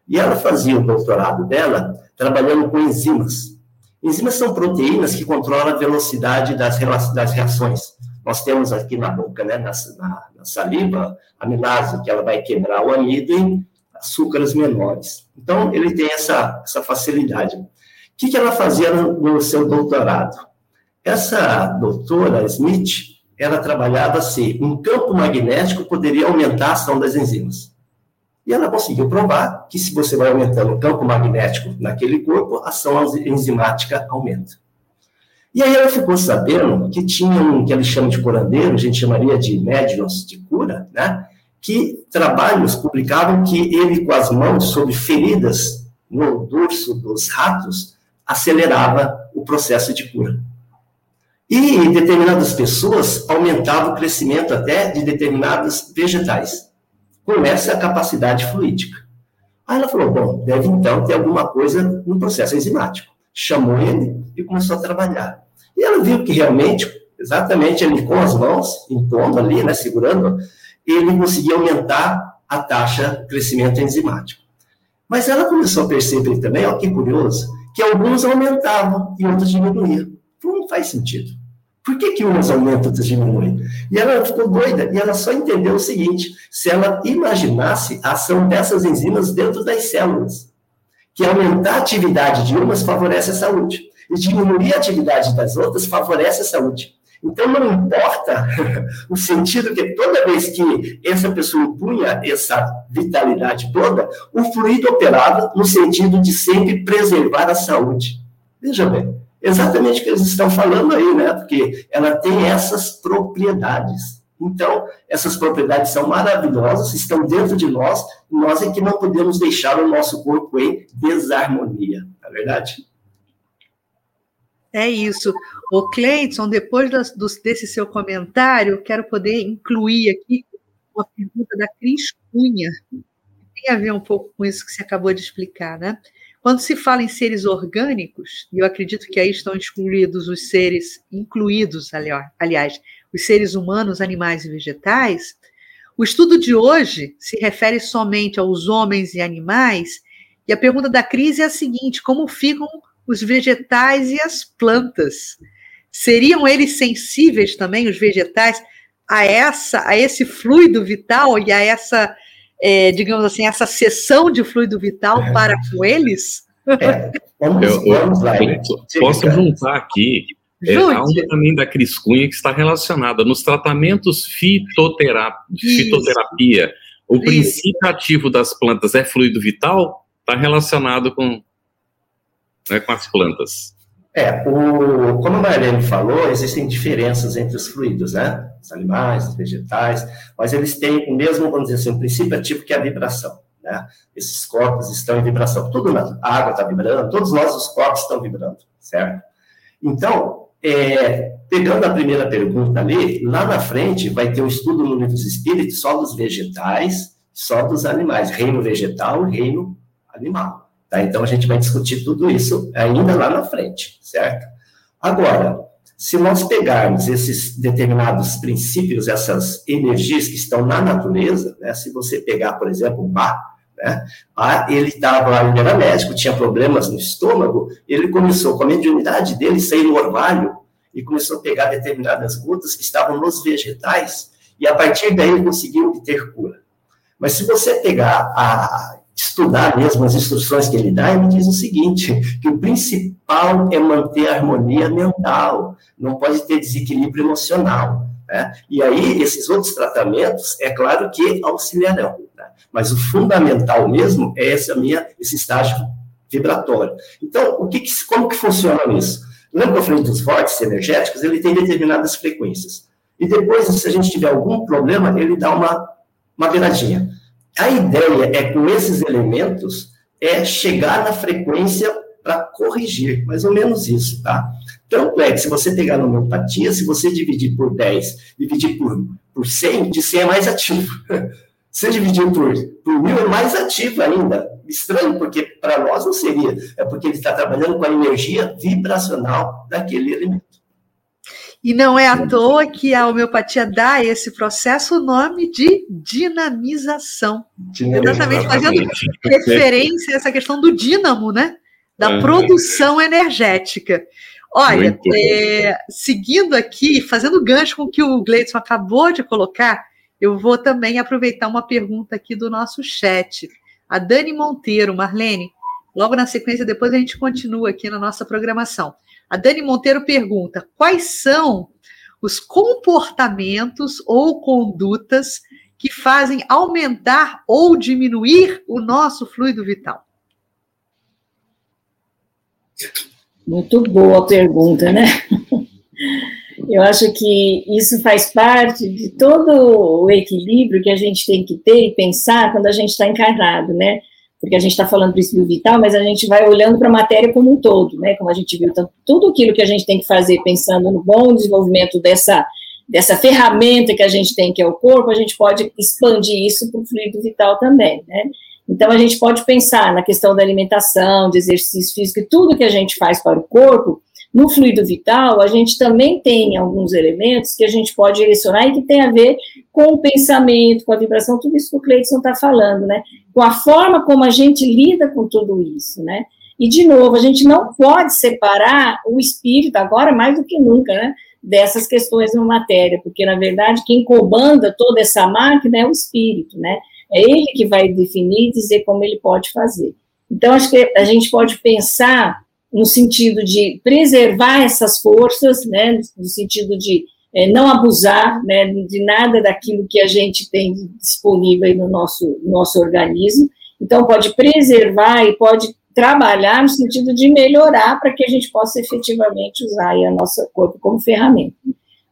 E ela fazia o doutorado dela trabalhando com enzimas. Enzimas são proteínas que controlam a velocidade das, reações. Nós temos aqui na boca, né, na, na, na saliva, a amilase, que ela vai quebrar o amido em açúcares menores. Então, ele tem essa, essa facilidade. O que, que ela fazia no, no seu doutorado? Essa doutora Smith, ela trabalhava se um campo magnético poderia aumentar a ação das enzimas. E ela conseguiu provar que se você vai aumentando o campo magnético naquele corpo, a ação enzimática aumenta. E aí ela ficou sabendo que tinha um que eles chamam de curandeiro, a gente chamaria de médiums de cura, né? Que trabalhos publicavam que ele, com as mãos sobre feridas no dorso dos ratos, acelerava o processo de cura. E determinadas pessoas aumentava o crescimento até de determinados vegetais, com essa capacidade fluídica. Aí ela falou: bom, deve então ter alguma coisa no processo enzimático. Chamou ele e começou a trabalhar. E ela viu que realmente, exatamente ele com as mãos, impondo ali, né, segurando, ele conseguia aumentar a taxa de crescimento enzimático. Mas ela começou a perceber também, ó, que curioso, que alguns aumentavam e outros diminuíam. Não faz sentido. Por que, que umas aumentam outras diminuem? E ela ficou doida, e ela só entendeu o seguinte: se ela imaginasse a ação dessas enzimas dentro das células, que aumentar a atividade de umas favorece a saúde, e diminuir a atividade das outras favorece a saúde. Então, não importa o sentido que toda vez que essa pessoa impunha essa vitalidade toda, o fluido operava no sentido de sempre preservar a saúde. Veja bem, exatamente o que eles estão falando aí, né? Porque ela tem essas propriedades. Então, essas propriedades são maravilhosas, estão dentro de nós, nós é que não podemos deixar o nosso corpo em desarmonia, não é verdade? É isso. O Cleiton, depois das, do, desse seu comentário, quero poder incluir aqui uma pergunta da Cris Cunha, que tem a ver um pouco com isso que você acabou de explicar, né? Quando se fala em seres orgânicos, e eu acredito que aí estão excluídos os seres, incluídos, aliás, os seres humanos, animais e vegetais, o estudo de hoje se refere somente aos homens e animais, e a pergunta da crise é a seguinte: como ficam os vegetais e as plantas? Seriam eles sensíveis também, os vegetais, a essa, a esse fluido vital e a essa é, digamos assim, essa sessão de fluido vital é. para com eles? É, vamos, eu, vamos lá. Eu, posso juntar aqui é, há uma também da Cris Cunha que está relacionada nos tratamentos fitoterapia, fitoterapia o Isso. princípio ativo das plantas é fluido vital, está relacionado com, né, com as plantas. É, o, como a Mariane falou, existem diferenças entre os fluidos, né? Os animais, os vegetais, mas eles têm o mesmo, vamos dizer assim, um princípio ativo que é a vibração, né? Esses corpos estão em vibração, tudo na água está vibrando, todos nós, os corpos estão vibrando, certo? Então, é, pegando a primeira pergunta ali, lá na frente vai ter um estudo no livro dos espíritos só dos vegetais, só dos animais, reino vegetal e reino animal. Tá? Então, a gente vai discutir tudo isso ainda lá na frente, certo? Agora, se nós pegarmos esses determinados princípios, essas energias que estão na natureza, né? se você pegar, por exemplo, o Bach, né? Ele estava, ele era médico, tinha problemas no estômago, ele começou com a mediunidade dele sair no orvalho e começou a pegar determinadas gotas que estavam nos vegetais e a partir daí ele conseguiu obter cura. Mas se você pegar a estudar mesmo as instruções que ele dá, ele diz o seguinte, que o principal é manter a harmonia mental, não pode ter desequilíbrio emocional. Né? E aí, esses outros tratamentos, é claro que auxiliarão. Né? Mas o fundamental mesmo é essa minha, esse estágio vibratório. Então, o que, como que funciona isso? Lembra que eu falei dos vórtices energéticos? Ele tem determinadas frequências. E depois, se a gente tiver algum problema, ele dá uma, uma viradinha. A ideia é, com esses elementos, é chegar na frequência para corrigir, mais ou menos isso, tá? Tanto é que se você pegar na homeopatia, se você dividir por 10, dividir por, por 100, de 100 é mais ativo. Se dividir por, por mil, é mais ativo ainda. Estranho, porque para nós não seria. É porque ele está trabalhando com a energia vibracional daquele elemento. E não é à toa que a homeopatia dá a esse processo o nome de dinamização. Exatamente, fazendo referência a essa questão do dínamo, né? Da uhum. produção energética. Olha, é, seguindo aqui, fazendo gancho com o que o Gleidson acabou de colocar, eu vou também aproveitar uma pergunta aqui do nosso chat. A Dani Monteiro, Marlene, logo na sequência, depois a gente continua aqui na nossa programação. A Dani Monteiro pergunta: quais são os comportamentos ou condutas que fazem aumentar ou diminuir o nosso fluido vital? Muito boa pergunta, né? Eu acho que isso faz parte de todo o equilíbrio que a gente tem que ter e pensar quando a gente está encarnado, né? Porque a gente está falando princípio vital, mas a gente vai olhando para a matéria como um todo, né? Como a gente viu, então, tudo aquilo que a gente tem que fazer pensando no bom desenvolvimento dessa, dessa ferramenta que a gente tem, que é o corpo, a gente pode expandir isso para o fluido vital também, né? Então, a gente pode pensar na questão da alimentação, de exercício físico, e tudo que a gente faz para o corpo, no fluido vital, a gente também tem alguns elementos que a gente pode direcionar e que tem a ver com o pensamento, com a vibração, tudo isso que o Cleiton está falando, né? Com a forma como a gente lida com tudo isso, né? E, de novo, a gente não pode separar o espírito, agora mais do que nunca, né? Dessas questões na matéria, porque, na verdade, quem comanda toda essa máquina é o espírito, né? É ele que vai definir e dizer como ele pode fazer. Então, acho que a gente pode pensar no sentido de preservar essas forças, né, no sentido de é, não abusar né, de nada daquilo que a gente tem disponível no nosso, nosso organismo. Então, pode preservar e pode trabalhar no sentido de melhorar para que a gente possa efetivamente usar o nosso corpo como ferramenta.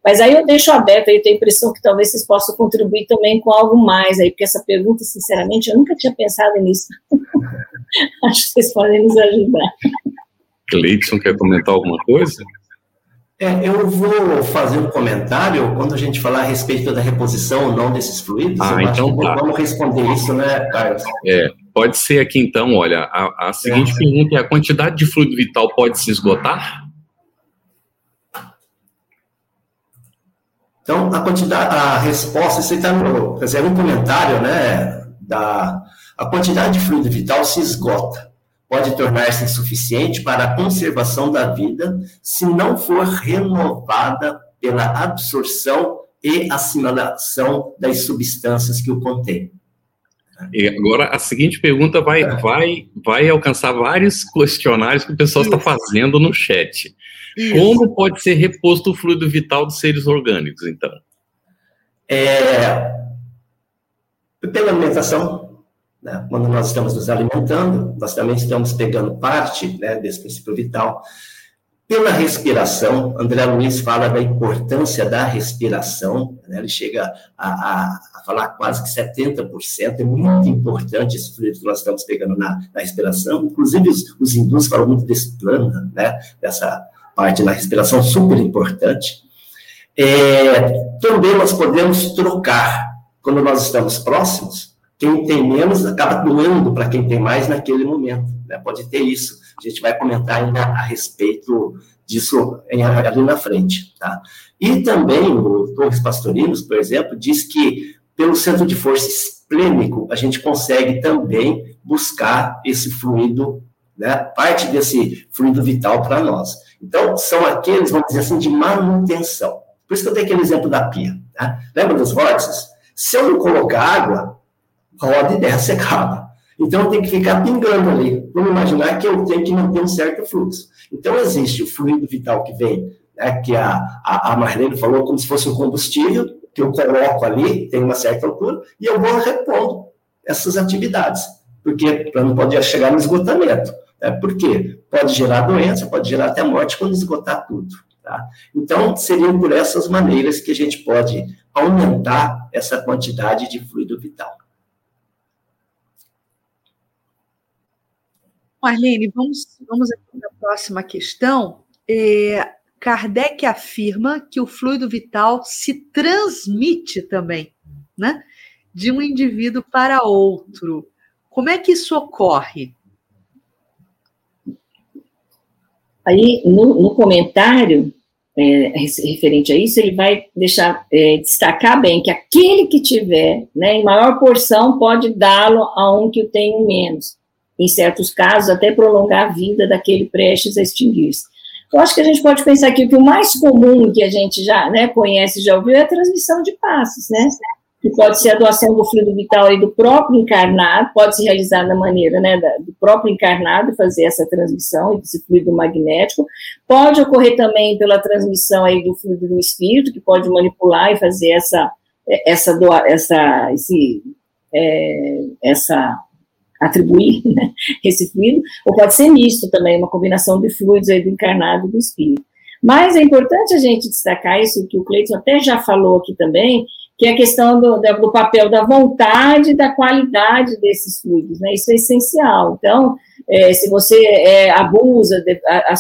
Mas aí eu deixo aberto, aí eu tenho a impressão que talvez vocês possam contribuir também com algo mais aí, porque essa pergunta, sinceramente, eu nunca tinha pensado nisso. Acho que vocês podem nos ajudar. Cleidson quer comentar alguma coisa? É, eu vou fazer um comentário quando a gente falar a respeito da reposição ou não desses fluidos. Ah, então tá. Vamos responder isso, né, Carlos? É, pode ser aqui então, olha, a, a seguinte é. pergunta é, a quantidade de fluido vital pode se esgotar? Então, a quantidade, a resposta, você está no, quer dizer, um comentário, né, da, a quantidade de fluido vital se esgota pode tornar-se insuficiente para a conservação da vida se não for renovada pela absorção e assimilação das substâncias que o contêm. E agora a seguinte pergunta vai, é. vai, vai alcançar vários questionários que o pessoal está fazendo no chat. Isso. Como pode ser reposto o fluido vital dos seres orgânicos, então? É, pela alimentação, né? Quando nós estamos nos alimentando, nós também estamos pegando parte né, desse princípio vital. Pela respiração, André Luiz fala da importância da respiração, né? ele chega a, a, a, falar quase que 70%, é muito importante esse fluido que nós estamos pegando na, na respiração, inclusive os, os hindus falam muito desse plano, né? dessa parte da respiração super importante. É, também nós podemos trocar, quando nós estamos próximos, quem tem menos acaba doando para quem tem mais naquele momento. Né? Pode ter isso. A gente vai comentar ainda a respeito disso ali na frente. Tá? E também o Torres Pastorinos, por exemplo, diz que pelo centro de força esplênico a gente consegue também buscar esse fluido, né? parte desse fluido vital para nós. Então, são aqueles, vamos dizer assim, de manutenção. Por isso que eu dei aquele exemplo da pia. Tá? Lembra dos vórtices? Se eu não colocar água, roda e desce, acaba. Então, tem que ficar pingando ali. Vamos imaginar que eu tenho que manter um certo fluxo. Então, existe o fluido vital que vem, né, que a, a, a Marlene falou, como se fosse um combustível, que eu coloco ali, tem uma certa altura, e eu vou repondo essas atividades. Porque não pode chegar no esgotamento. Né? Por quê? Pode gerar doença, pode gerar até morte quando esgotar tudo. Tá? Então, seriam por essas maneiras que a gente pode aumentar essa quantidade de fluido vital. Marlene, vamos, vamos aqui na próxima questão. É, Kardec afirma que o fluido vital se transmite também, né? De um indivíduo para outro. Como é que isso ocorre? Aí, no, no comentário é, referente a isso, ele vai deixar é, destacar bem que aquele que tiver, né, em maior porção, pode dá-lo a um que o tem menos em certos casos, até prolongar a vida daquele prestes a extinguir-se. Eu acho que a gente pode pensar aqui que o mais comum que a gente já né, conhece, já ouviu, é a transmissão de passos, né? Que pode ser a doação do fluido vital aí do próprio encarnado, pode se realizar da maneira né, do próprio encarnado fazer essa transmissão desse fluido magnético. Pode ocorrer também pela transmissão aí do fluido do espírito, que pode manipular e fazer essa, essa, doa, essa, esse, é, essa atribuir né, esse fluido, ou pode ser misto também, uma combinação de fluidos aí do encarnado e do espírito. Mas é importante a gente destacar isso que o Cleiton até já falou aqui também, que é a questão do, do papel da vontade da qualidade desses fluidos, né? Isso é essencial. Então, é, se você é, abusa de, a, a,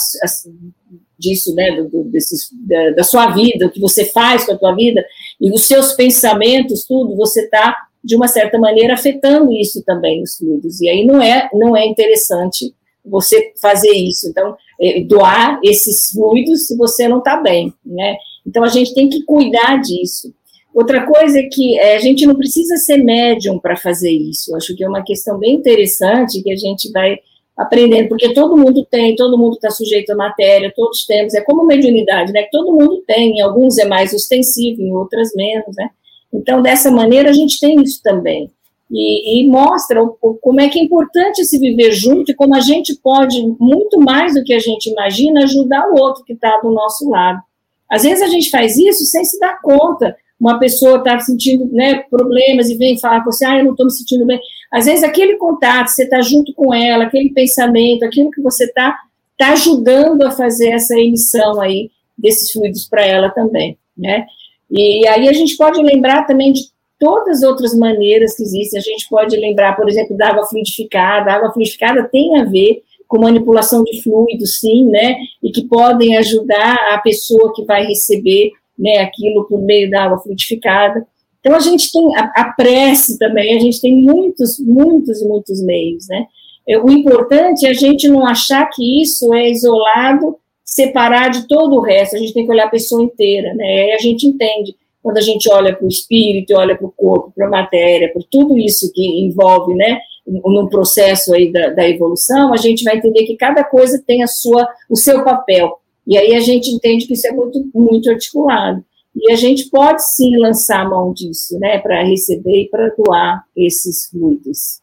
disso, né, do, desses, da, da, sua vida, o que você faz com a sua vida, e os seus pensamentos, tudo, você está de uma certa maneira, afetando isso também, os fluidos. E aí não é, não é interessante você fazer isso. Então, é, doar esses fluidos se você não está bem, né? Então, a gente tem que cuidar disso. Outra coisa é que é, a gente não precisa ser médium para fazer isso. Acho que é uma questão bem interessante que a gente vai aprendendo, porque todo mundo tem, todo mundo está sujeito à matéria, todos temos, é como mediunidade, né? Todo mundo tem, em alguns é mais ostensivo, em outras menos, né? Então, dessa maneira, a gente tem isso também. E, e, mostra o, como é que é importante se viver junto e como a gente pode, muito mais do que a gente imagina, ajudar o outro que está do nosso lado. Às vezes a gente faz isso sem se dar conta. Uma pessoa está sentindo né, problemas e vem falar com você, ah, eu não estou me sentindo bem. Às vezes aquele contato, você está junto com ela, aquele pensamento, aquilo que você está, está ajudando a fazer essa emissão aí desses fluidos para ela também, né? E aí a gente pode lembrar também de todas as outras maneiras que existem. A gente pode lembrar, por exemplo, da água fluidificada. A água fluidificada tem a ver com manipulação de fluidos, sim, né? E que podem ajudar a pessoa que vai receber né, aquilo por meio da água fluidificada. Então, a gente tem a, a prece também, a gente tem muitos, muitos, muitos meios, né? O importante é a gente não achar que isso é isolado separar de todo o resto, a gente tem que olhar a pessoa inteira, né? Aí a gente entende, quando a gente olha para o espírito, olha para o corpo, para a matéria, por tudo isso que envolve, né, num processo aí da, da, evolução, a gente vai entender que cada coisa tem a sua, o seu papel. E aí a gente entende que isso é muito, muito articulado. E a gente pode sim lançar a mão disso, né, para receber e para doar esses fluidos.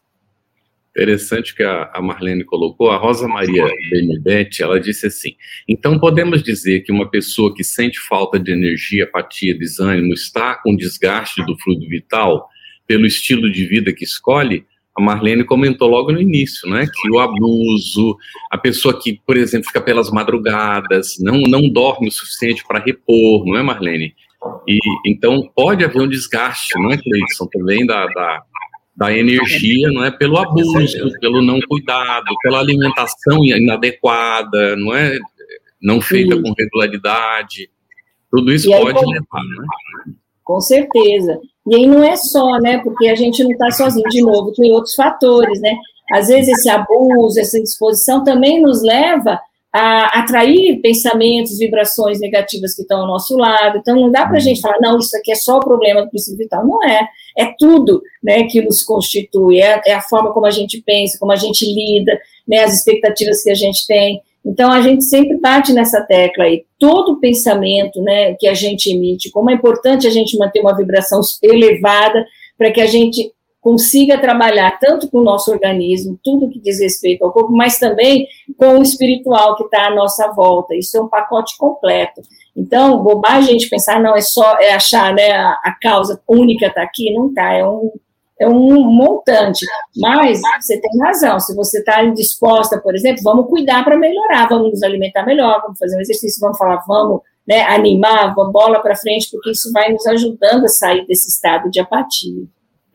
Interessante que a, Marlene colocou, a Rosa Maria Benedetti, ela disse assim, então podemos dizer que uma pessoa que sente falta de energia, apatia, desânimo, está com desgaste do fluido vital pelo estilo de vida que escolhe? A Marlene comentou logo no início, né, que o abuso, a pessoa que, por exemplo, fica pelas madrugadas, não, não dorme o suficiente para repor, não é, Marlene? E, então, pode haver um desgaste, não é, Cleidson, também da, da da energia, não é pelo abuso, pelo não cuidado, pela alimentação inadequada, não é não feita com regularidade. Tudo isso pode levar, né? Com certeza. E aí não é só, né? Porque a gente não está sozinho, de novo, tem outros fatores, né? Às vezes esse abuso, essa indisposição também nos leva a atrair pensamentos, vibrações negativas que estão ao nosso lado. Então, não dá para a gente falar, não, isso aqui é só o problema do princípio vital. Não é. É tudo né, que nos constitui. É, é a forma como a gente pensa, como a gente lida, né, as expectativas que a gente tem. Então, a gente sempre bate nessa tecla aí. Todo pensamento né, que a gente emite, como é importante a gente manter uma vibração elevada para que a gente consiga trabalhar tanto com o nosso organismo, tudo que diz respeito ao corpo, mas também com o espiritual que está à nossa volta. Isso é um pacote completo. Então, bobagem a gente pensar, não, é só é achar né, a, a causa única está aqui, não está, é um, é um montante. Mas você tem razão, se você está indisposta, por exemplo, vamos cuidar para melhorar, vamos nos alimentar melhor, vamos fazer um exercício, vamos falar, vamos né, animar, vamos bola para frente, porque isso vai nos ajudando a sair desse estado de apatia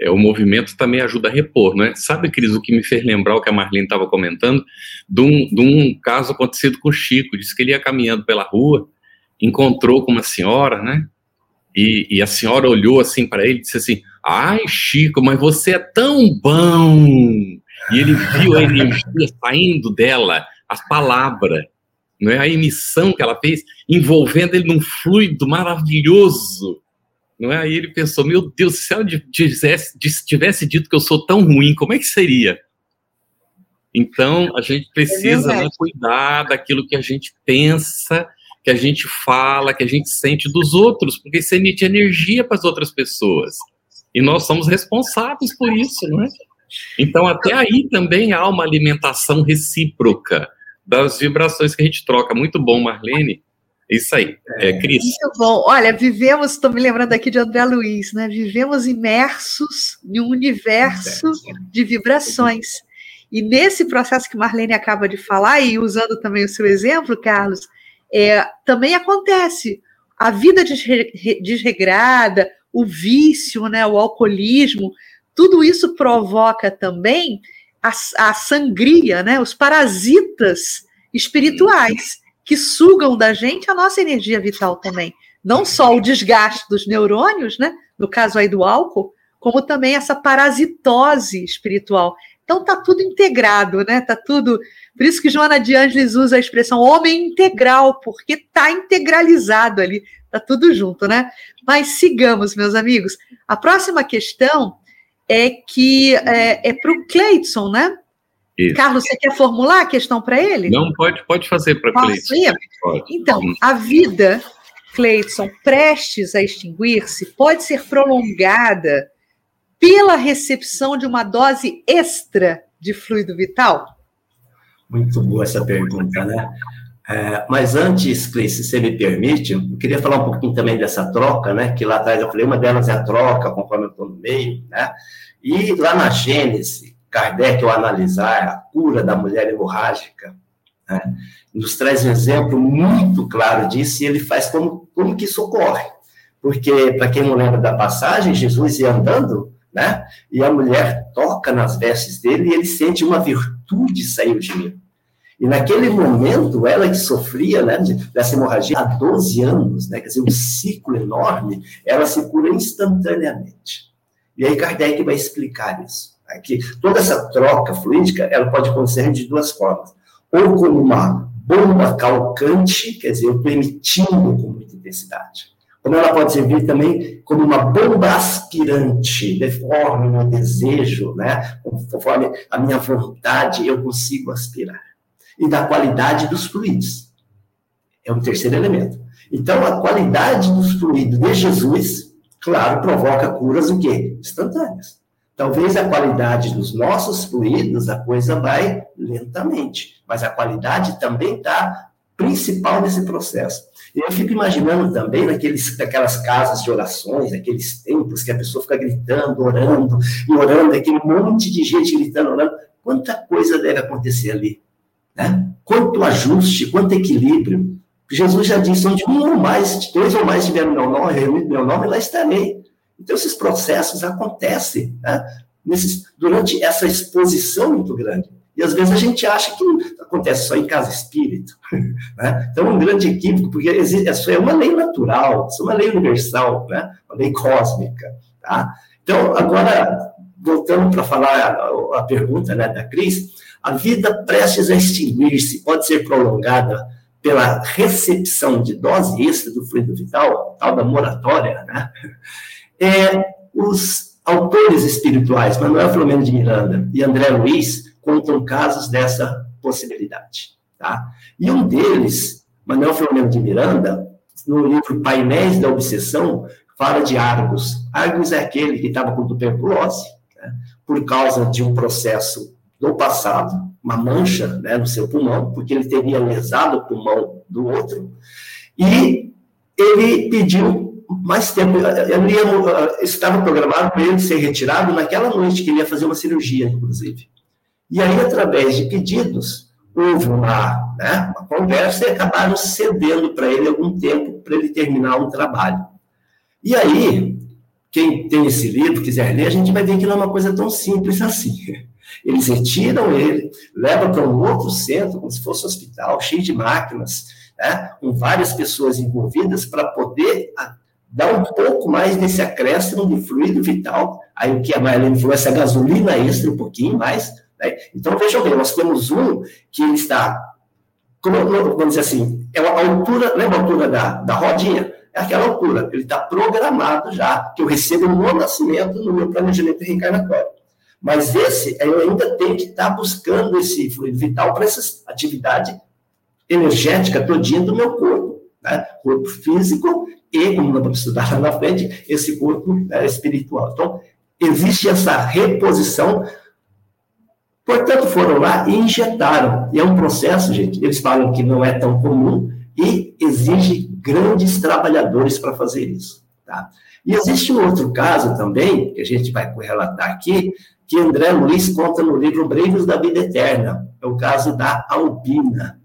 é, o movimento também ajuda a repor, não é? Sabe, Cris, o que me fez lembrar o que a Marlene estava comentando, de um, de um caso acontecido com o Chico, disse que ele ia caminhando pela rua, encontrou com uma senhora, né? E, e a senhora olhou assim para ele e disse assim: Ai, Chico, mas você é tão bom! E ele viu a energia saindo dela, as palavras, não é? a emissão que ela fez, envolvendo ele num fluido maravilhoso. Não é? Aí ele pensou: meu Deus, se ela tivesse, tivesse dito que eu sou tão ruim, como é que seria? Então, a gente precisa é né, cuidar daquilo que a gente pensa, que a gente fala, que a gente sente dos outros, porque isso emite energia para as outras pessoas. E nós somos responsáveis por isso, não é? Então, até aí também há uma alimentação recíproca das vibrações que a gente troca. Muito bom, Marlene. Isso aí, é, Cris. Muito bom. Olha, vivemos, estou me lembrando aqui de André Luiz, né? Vivemos imersos em um universo de vibrações. E nesse processo que Marlene acaba de falar, e usando também o seu exemplo, Carlos, é, também acontece. A vida desregrada, o vício, né, o alcoolismo, tudo isso provoca também a, a sangria, né, os parasitas espirituais que sugam da gente a nossa energia vital também. Não só o desgaste dos neurônios, né? No caso aí do álcool, como também essa parasitose espiritual. Então tá tudo integrado, né? Tá tudo. Por isso que Joana de Ângeles usa a expressão homem integral, porque tá integralizado ali, tá tudo junto, né? Mas sigamos, meus amigos. A próxima questão é que é, é para o Cleiton, né? Isso. Carlos, você quer formular a questão para ele? Não, pode, pode fazer para Cleiton. Então, a vida, Cleiton, prestes a extinguir-se, pode ser prolongada pela recepção de uma dose extra de fluido vital? Muito boa essa pergunta, né? É, mas antes, Cleiton, se você me permite, eu queria falar um pouquinho também dessa troca, né? Que lá atrás eu falei, uma delas é a troca, conforme eu estou no meio, né? E lá na Gênesis, Kardec, ao analisar a cura da mulher hemorrágica, né, nos traz um exemplo muito claro disso e ele faz como, como que isso ocorre. Porque, para quem não lembra da passagem, Jesus ia andando, né? E a mulher toca nas vestes dele e ele sente uma virtude sair de mim. E naquele momento, ela que sofria né, dessa hemorragia há 12 anos, né, quer dizer, um ciclo enorme, ela se cura instantaneamente. E aí Kardec vai explicar isso que toda essa troca fluídica, ela pode acontecer de duas formas. Ou como uma bomba calcante, quer dizer, eu estou emitindo com muita intensidade. Como ela pode servir também como uma bomba aspirante, deforme o meu desejo, né? conforme a minha vontade, eu consigo aspirar. E da qualidade dos fluidos. É um terceiro elemento. Então, a qualidade dos fluidos de Jesus, claro, provoca curas o quê? Instantâneas. Talvez a qualidade dos nossos fluidos, a coisa vai lentamente, mas a qualidade também está principal nesse processo. Eu fico imaginando também naqueles, naquelas casas de orações, naqueles templos que a pessoa fica gritando, orando, e orando, aquele monte de gente gritando, orando. Quanta coisa deve acontecer ali, né? Quanto ajuste, quanto equilíbrio. Jesus já disse, onde um ou mais, dois ou mais tiveram meu nome, reunido meu nome, lá estarei. Então, esses processos acontecem né, nesses, durante essa exposição muito grande. E às vezes a gente acha que acontece só em casa espírita. Né? Então, um grande equívoco, porque isso é uma lei natural, isso é uma lei universal, né? uma lei cósmica. Tá? Então, agora, voltando para falar a, a pergunta né, da Cris, a vida prestes a extinguir-se pode ser prolongada pela recepção de dose extra do fluido vital, tal da moratória, né? É, os autores espirituais, Manuel Filomeno de Miranda e André Luiz, contam casos dessa possibilidade, tá? E um deles, Manuel Filomeno de Miranda, no livro Painéis da Obsessão, fala de Argos. Argos é aquele que estava com tuberculose, né? por causa de um processo do passado, uma mancha né, no seu pulmão, porque ele teria lesado o pulmão do outro, e ele pediu mais tempo. Ele ia, estava programado para ele ser retirado naquela noite, que ele ia fazer uma cirurgia, inclusive. E aí, através de pedidos, houve uma, né, uma conversa e acabaram cedendo para ele algum tempo para ele terminar um trabalho. E aí, quem tem esse livro, quiser ler, a gente vai ver que não é uma coisa tão simples assim. Eles retiram ele, levam para um outro centro, como se fosse um hospital, cheio de máquinas, né, com várias pessoas envolvidas, para poder ah, dar um pouco mais desse acréscimo de fluido vital. Aí o que a Marlene falou, essa gasolina extra, um pouquinho mais. Né? Então, vejam bem, nós temos um que está, como, vamos dizer assim, é a altura, lembra a altura da, da rodinha? É aquela altura, ele está programado já, que eu recebo no nascimento, no meu planejamento reencarnatório. Mas esse, eu ainda tenho que estar tá buscando esse fluido vital para essa atividade energética todinha do meu corpo. Né? Corpo físico e, como nós vamos estudar lá na frente, esse corpo né, espiritual. Então, existe essa reposição. Portanto, foram lá e injetaram. E é um processo, gente, eles falam que não é tão comum e exige grandes trabalhadores para fazer isso. Tá? E existe um outro caso também, que a gente vai relatar aqui, que André Luiz conta no livro Breiros da Vida Eterna. É o caso da Albina.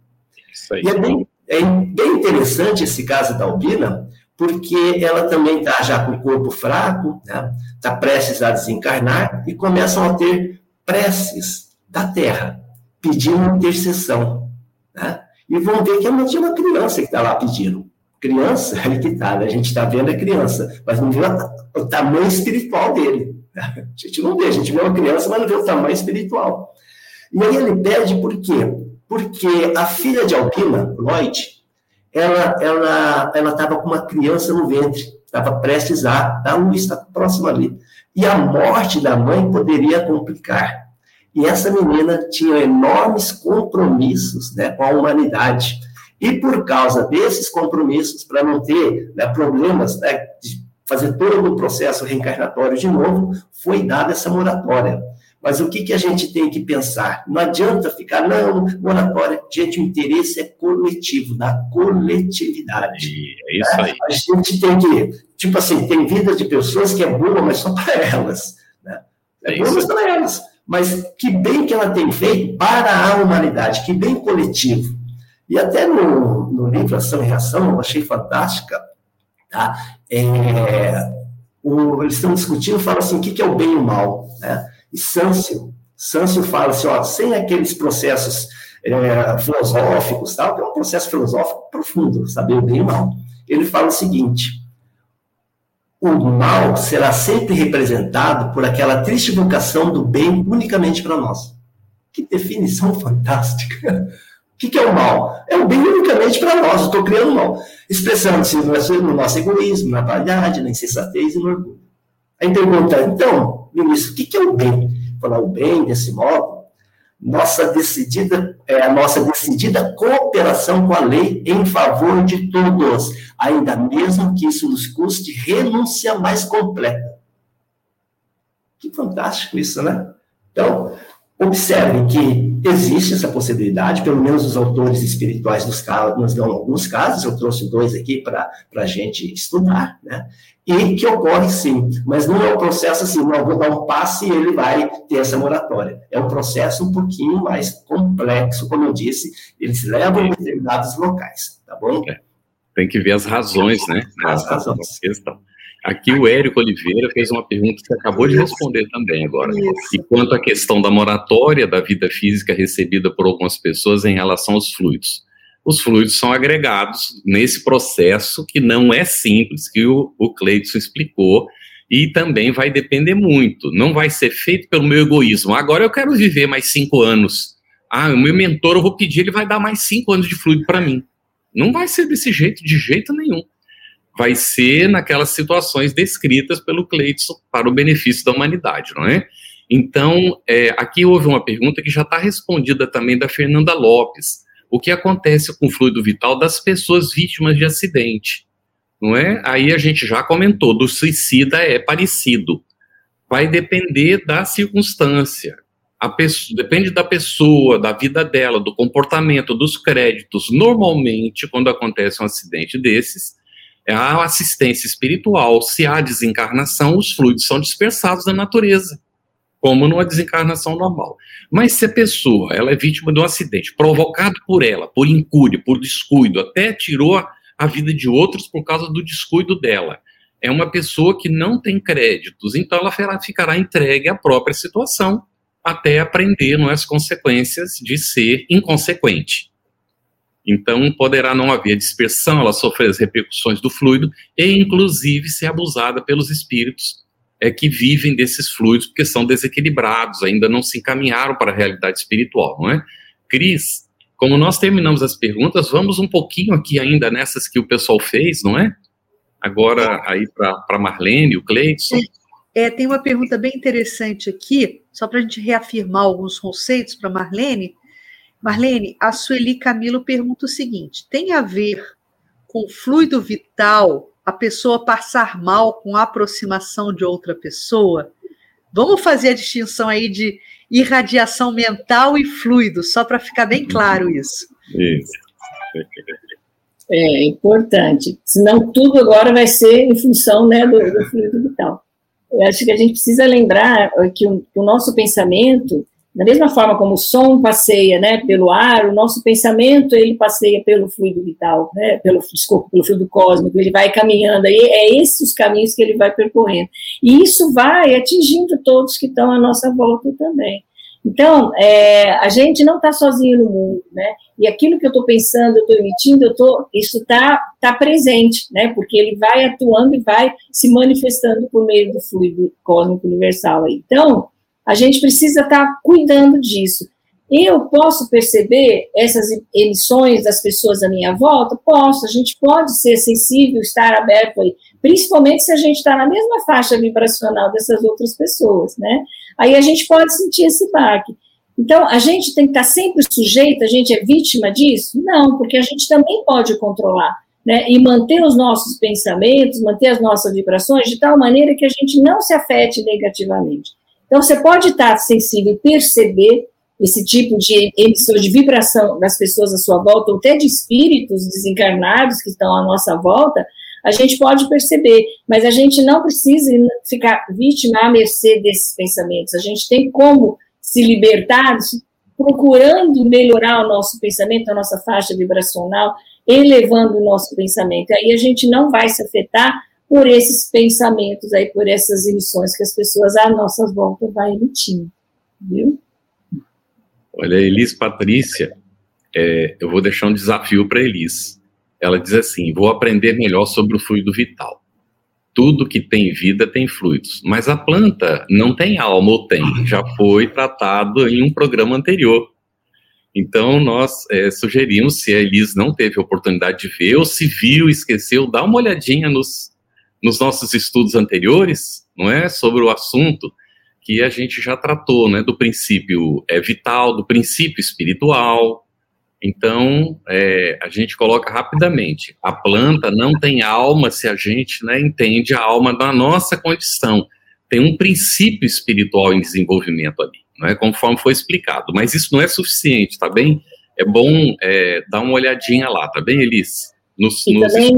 Isso aí. E é bem, é bem interessante esse caso da Albina, porque ela também está já com o corpo fraco, está né? Tá prestes a desencarnar, e começam a ter preces da terra, pedindo intercessão. Né? E vão ver que não tinha uma criança que está lá pedindo. Criança, aí que está, né? a gente está vendo a criança, mas não vê o tamanho espiritual dele. A gente não vê, a gente vê uma criança, mas não vê o tamanho espiritual. E aí ele pede por quê? Porque a filha de Alpina, Lloyd, ela ela ela estava com uma criança no ventre, estava prestes a dar luz, está próxima ali. E a morte da mãe poderia complicar. E essa menina tinha enormes compromissos né, com a humanidade. E por causa desses compromissos, para não ter né, problemas né, de fazer todo o processo reencarnatório de novo, foi dada essa moratória. Mas o que, que a gente tem que pensar? Não adianta ficar, não, moratória. Gente, o interesse é coletivo, da coletividade. É isso aí. A gente tem que, tipo assim, tem vidas de pessoas que é boa, mas só para elas. Né? É, é boa, mas para elas. Mas que bem que ela tem feito para a humanidade, que bem coletivo. E até no, no livro Ação e Reação, eu achei fantástica, tá? É, o, eles estão discutindo, falam assim, o que, que é o bem e o mal, né? E Sâncio, Sâncio fala assim, ó, sem aqueles processos é, filosóficos, tal, que é um processo filosófico profundo, saber o bem e o mal. Ele fala o seguinte, o mal será sempre representado por aquela triste vocação do bem unicamente para nós. Que definição fantástica! O que, que, é o mal? É o bem unicamente para nós, estou criando mal. Expressando-se no, nosso egoísmo, na vaidade, na insensatez e no orgulho. Aí pergunta, então, ministro, o que, que é o bem? Falar o bem, desse modo, nossa decidida, é, a nossa decidida cooperação com a lei em favor de todos, ainda mesmo que isso nos custe renúncia mais completa. Que fantástico isso, né? Então, observem que existe essa possibilidade, pelo menos os autores espirituais nos, nos dão alguns casos, eu trouxe dois aqui para a gente estudar, né? E que ocorre sim, mas não é um processo assim, não, vou dar um passe e ele vai ter essa moratória. É um processo um pouquinho mais complexo, como eu disse, eles levam em determinados locais, tá bom? É. Tem que ver as razões, né? As razões. Questão. Aqui o Érico Oliveira fez uma pergunta que você acabou de responder também agora. Isso. E quanto à questão da moratória da vida física recebida por algumas pessoas em relação aos fluidos. Os fluidos são agregados nesse processo que não é simples, que o, o Cleidson explicou, E também vai depender muito. Não vai ser feito pelo meu egoísmo. Agora eu quero viver mais cinco anos. Ah, o meu mentor, eu vou pedir, ele vai dar mais cinco anos de fluido para mim. Não vai ser desse jeito, de jeito nenhum. Vai ser naquelas situações descritas pelo Cleiton para o benefício da humanidade, não é? Então, é, aqui houve uma pergunta que já está respondida também da Fernanda Lopes. O que acontece com o fluido vital das pessoas vítimas de acidente? Não é? Aí a gente já comentou, do suicida é parecido. Vai depender da circunstância. Pessoa, depende da pessoa, da vida dela, do comportamento, dos créditos. Normalmente, quando acontece um acidente desses, é a assistência espiritual. Se há desencarnação, os fluidos são dispersados da natureza como numa desencarnação normal. Mas se a pessoa ela é vítima de um acidente provocado por ela, por incúria, por descuido, até tirou a vida de outros por causa do descuido dela, é uma pessoa que não tem créditos, então ela ficará entregue à própria situação até aprender é, as consequências de ser inconsequente. Então, poderá não haver dispersão, ela sofrer as repercussões do fluido e, inclusive, ser abusada pelos espíritos é, que vivem desses fluidos, porque são desequilibrados, ainda não se encaminharam para a realidade espiritual, não é? Cris, como nós terminamos as perguntas, vamos um pouquinho aqui ainda nessas que o pessoal fez, não é? Agora, aí para Marlene, o Cleidson. É, tem uma pergunta bem interessante aqui, só para a gente reafirmar alguns conceitos para Marlene. Marlene, a Sueli Camilo pergunta o seguinte: tem a ver com fluido vital a pessoa passar mal com a aproximação de outra pessoa. Vamos fazer a distinção aí de irradiação mental e fluido, só para ficar bem claro isso. Isso. É importante. Senão tudo agora vai ser em função né, do, do fluido vital. Eu acho que a gente precisa lembrar que o, que o nosso pensamento da mesma forma como o som passeia, né, pelo ar, o nosso pensamento ele passeia pelo fluido vital, né, pelo, desculpa, pelo fluido cósmico, ele vai caminhando, aí é esses os caminhos que ele vai percorrendo. E isso vai atingindo todos que estão à nossa volta também. Então, é, a gente não está sozinho no mundo, né? E aquilo que eu estou pensando, eu estou emitindo, eu tô, isso está tá presente, né? Porque ele vai atuando e vai se manifestando por meio do fluido cósmico universal. Aí. Então, a gente precisa estar tá cuidando disso. Eu posso perceber essas emissões das pessoas à minha volta? Posso, a gente pode ser sensível, estar aberto aí, principalmente se a gente está na mesma faixa vibracional dessas outras pessoas, né? Aí a gente pode sentir esse baque. Então, a gente tem que estar tá sempre sujeito, a gente é vítima disso? Não, porque a gente também pode controlar, né? E manter os nossos pensamentos, manter as nossas vibrações de tal maneira que a gente não se afete negativamente. Então, você pode estar sensível e perceber esse tipo de emissão de vibração das pessoas à sua volta, ou até de espíritos desencarnados que estão à nossa volta, a gente pode perceber, mas a gente não precisa ficar vítima à mercê desses pensamentos. A gente tem como se libertar procurando melhorar o nosso pensamento, a nossa faixa vibracional, elevando o nosso pensamento. Aí a gente não vai se afetar por esses pensamentos aí, por essas emissões que as pessoas à nossa volta vão emitindo, viu? Olha, Elis Patrícia, é, eu vou deixar um desafio para Elis. Ela diz assim: vou aprender melhor sobre o fluido vital. Tudo que tem vida tem fluidos, mas a planta não tem alma ou tem, já foi tratado em um programa anterior. Então, nós é, sugerimos, se a Elis não teve oportunidade de ver, ou se viu, esqueceu, dá uma olhadinha nos, nos nossos estudos anteriores, não é, sobre o assunto que a gente já tratou, né, do princípio é, vital, do princípio espiritual. Então, é, a gente coloca rapidamente: a planta não tem alma se a gente né, entende a alma da nossa condição. Tem um princípio espiritual em desenvolvimento ali, não é, conforme foi explicado. Mas isso não é suficiente, tá bem? É bom é, dar uma olhadinha lá, tá bem, Elis? Nos, e nos também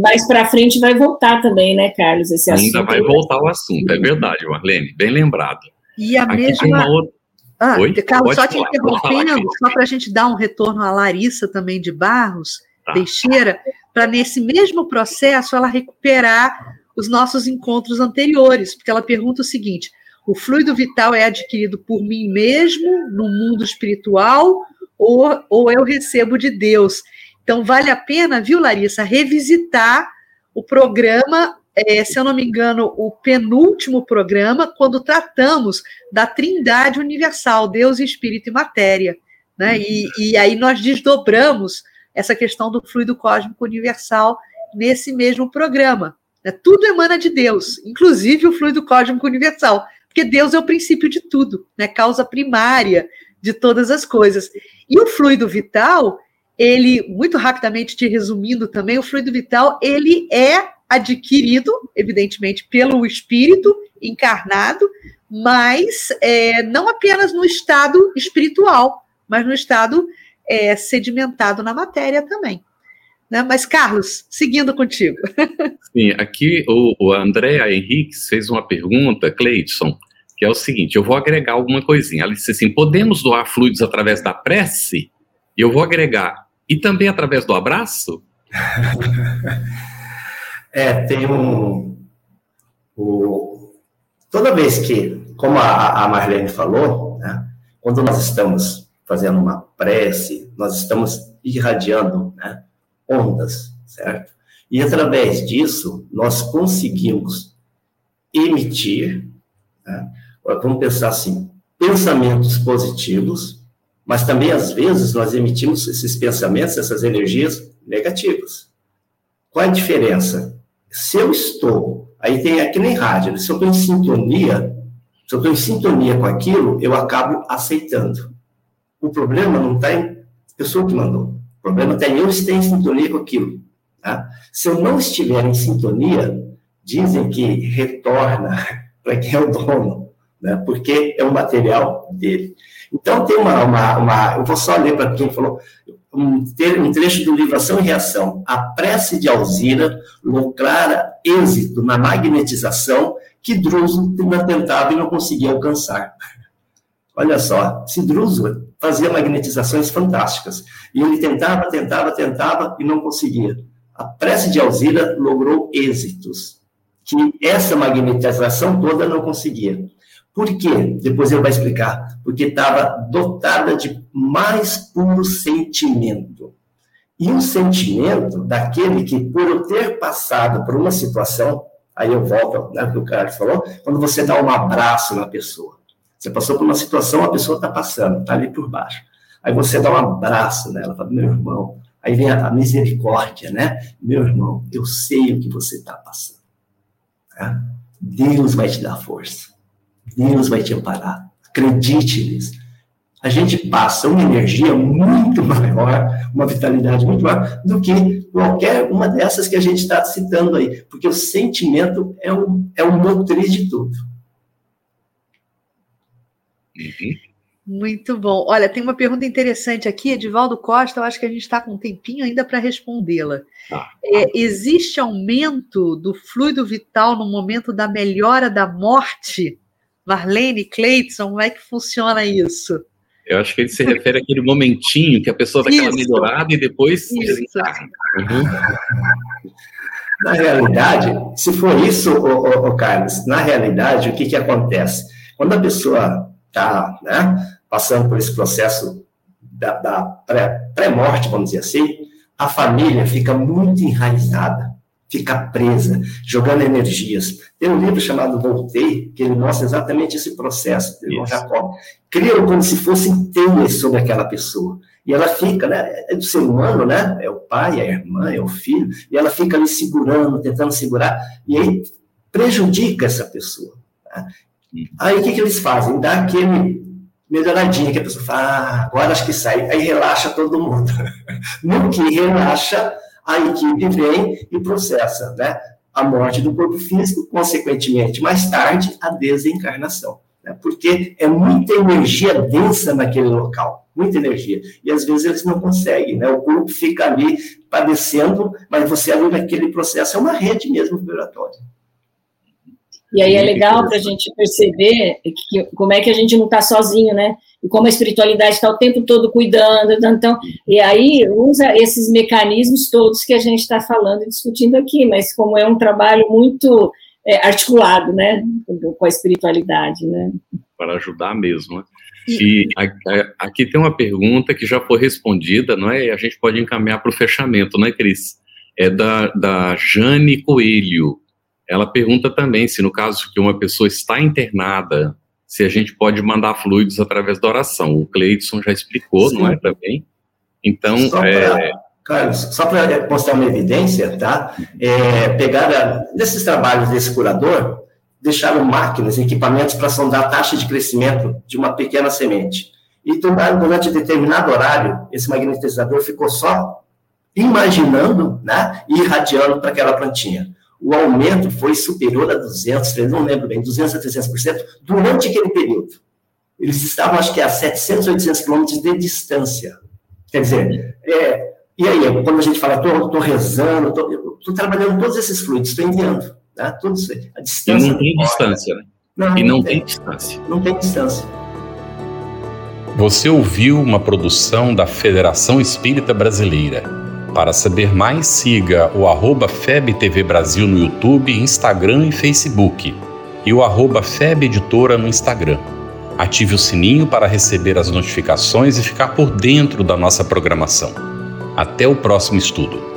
mais para frente vai voltar também, né, Carlos? Esse Ainda assunto vai voltar o assunto, é verdade, Marlene, bem lembrado. E a Aqui mesma. Outra... Ah, Oi? Carlos, Pode só te interrompendo, só para a gente dar um retorno à Larissa também de Barros, tá. Teixeira, para nesse mesmo processo ela recuperar os nossos encontros anteriores, porque ela pergunta o seguinte: o fluido vital é adquirido por mim mesmo no mundo espiritual ou, ou eu recebo de Deus? Então, vale a pena, viu, Larissa, revisitar o programa é, se eu não me engano, o penúltimo programa, quando tratamos da trindade universal, Deus, Espírito e Matéria. Né? E, e aí nós desdobramos essa questão do fluido cósmico universal nesse mesmo programa. Né? Tudo emana de Deus, inclusive o fluido cósmico universal, porque Deus é o princípio de tudo, né? causa primária de todas as coisas. E o fluido vital, ele, muito rapidamente te resumindo também, o fluido vital, ele é adquirido, evidentemente, pelo espírito encarnado, mas é, não apenas no estado espiritual, mas no estado é, sedimentado na matéria também. Né? Mas, Carlos, seguindo contigo. Sim, aqui o, o André Henriques fez uma pergunta, Cleidson, que é o seguinte: eu vou agregar alguma coisinha. Ela disse assim: podemos doar fluidos através da prece? E eu vou agregar, e também através do abraço? é, tem um. O, toda vez que, como a, a Marlene falou, né, quando nós estamos fazendo uma prece, nós estamos irradiando né, ondas, certo? E através disso, nós conseguimos emitir, né, vamos pensar assim, pensamentos positivos, mas também, às vezes, nós emitimos esses pensamentos, essas energias negativas. Qual é a diferença? Se eu estou, aí tem aqui nem rádio, se eu estou em sintonia, se eu estou em sintonia com aquilo, eu acabo aceitando. O problema não está em pessoa que mandou. O problema está em eu estar em sintonia com aquilo. Tá? Se eu não estiver em sintonia, dizem que retorna para quem é o dono né? porque é um material dele. Então, tem uma, uma, uma eu vou só ler para quem falou, um, trecho do livro Ação e Reação. A prece de Alzira lograra êxito na magnetização que Druso tentava e não conseguia alcançar. Olha só, se Druso fazia magnetizações fantásticas, e ele tentava, tentava, tentava e não conseguia. A prece de Alzira logrou êxitos que essa magnetização toda não conseguia. Por quê? Depois ele vai explicar. Porque estava dotada de mais puro sentimento. E um sentimento daquele que, por eu ter passado por uma situação, aí eu volto né, que o cara falou, quando você dá um abraço na pessoa. Você passou por uma situação, a pessoa está passando, está ali por baixo. Aí você dá um abraço nela, fala, meu irmão. Aí vem a, misericórdia, né? Meu irmão, eu sei o que você está passando. Tá? Deus vai te dar força. Deus vai te amparar. Acredite nisso. A gente passa uma energia muito maior, uma vitalidade muito maior do que qualquer uma dessas que a gente está citando aí, porque o sentimento é o, é o motriz de tudo. Uhum. Muito bom. Olha, tem uma pergunta interessante aqui, Edivaldo Costa, eu acho que a gente está com um tempinho ainda para respondê-la. Ah. É, existe aumento do fluido vital no momento da melhora da morte? Marlene, Cleiton, como é que funciona isso? Eu acho que ele se refere àquele momentinho que a pessoa dá aquela melhorada e depois desencarna. Uhum. Na realidade, se for isso, ô, ô, ô, Carlos, na realidade, o que, que acontece? Quando a pessoa está né, passando por esse processo da, da pré-morte, pré vamos dizer assim, a família fica muito enraizada fica presa, jogando energias. Tem um livro chamado Voltei, que ele mostra exatamente esse processo. O Jacob criam como se fossem teias sobre aquela pessoa. E ela fica, né? É do ser humano, né? É o pai, é a irmã, é o filho, e ela fica ali segurando, tentando segurar, e aí prejudica essa pessoa. Tá? Aí o que, que eles fazem? Dá aquele melhoradinha que a pessoa fala, ah, agora acho que sai, aí relaxa todo mundo. No que relaxa, a equipe vem e processa né, a morte do corpo físico, consequentemente, mais tarde, a desencarnação. Né, porque é muita energia densa naquele local, muita energia. E às vezes eles não conseguem, né, o corpo fica ali padecendo, mas você ali naquele processo é uma rede mesmo vibratória. E aí é legal para a gente perceber que, como é que a gente não está sozinho, né? E como a espiritualidade está o tempo todo cuidando, então, e aí usa esses mecanismos todos que a gente está falando e discutindo aqui, mas como é um trabalho muito é, articulado, né, com a espiritualidade, né? Para ajudar mesmo, né? E aqui tem uma pergunta que já foi respondida, não é? E a gente pode encaminhar para o fechamento, não é, Cris? É da, da Jane Coelho ela pergunta também se no caso que uma pessoa está internada, se a gente pode mandar fluidos através da oração. O Cleidson já explicou, Sim. não é também? Então, só pra, é... Carlos, só para mostrar uma evidência, tá? É, pegaram, nesses trabalhos desse curador, deixaram máquinas, equipamentos para sondar a taxa de crescimento de uma pequena semente. E durante determinado horário, esse magnetizador ficou só imaginando né, e irradiando para aquela plantinha o aumento foi superior a 200, não lembro bem, 200 a 300% durante aquele período. Eles estavam, acho que, a 700, 800 quilômetros de distância. Quer dizer, é, e aí, quando a gente fala, estou rezando, estou trabalhando todos esses fluidos, estou enviando, tá? Todos, a distância. E não tem distância, né? Não, e não, não tem, tem distância. Não tem distância. Você ouviu uma produção da Federação Espírita Brasileira. Para saber mais, siga o arroba FebTV Brasil no YouTube, Instagram e Facebook e o arroba Feb Editora no Instagram. Ative o sininho para receber as notificações e ficar por dentro da nossa programação. Até o próximo estudo.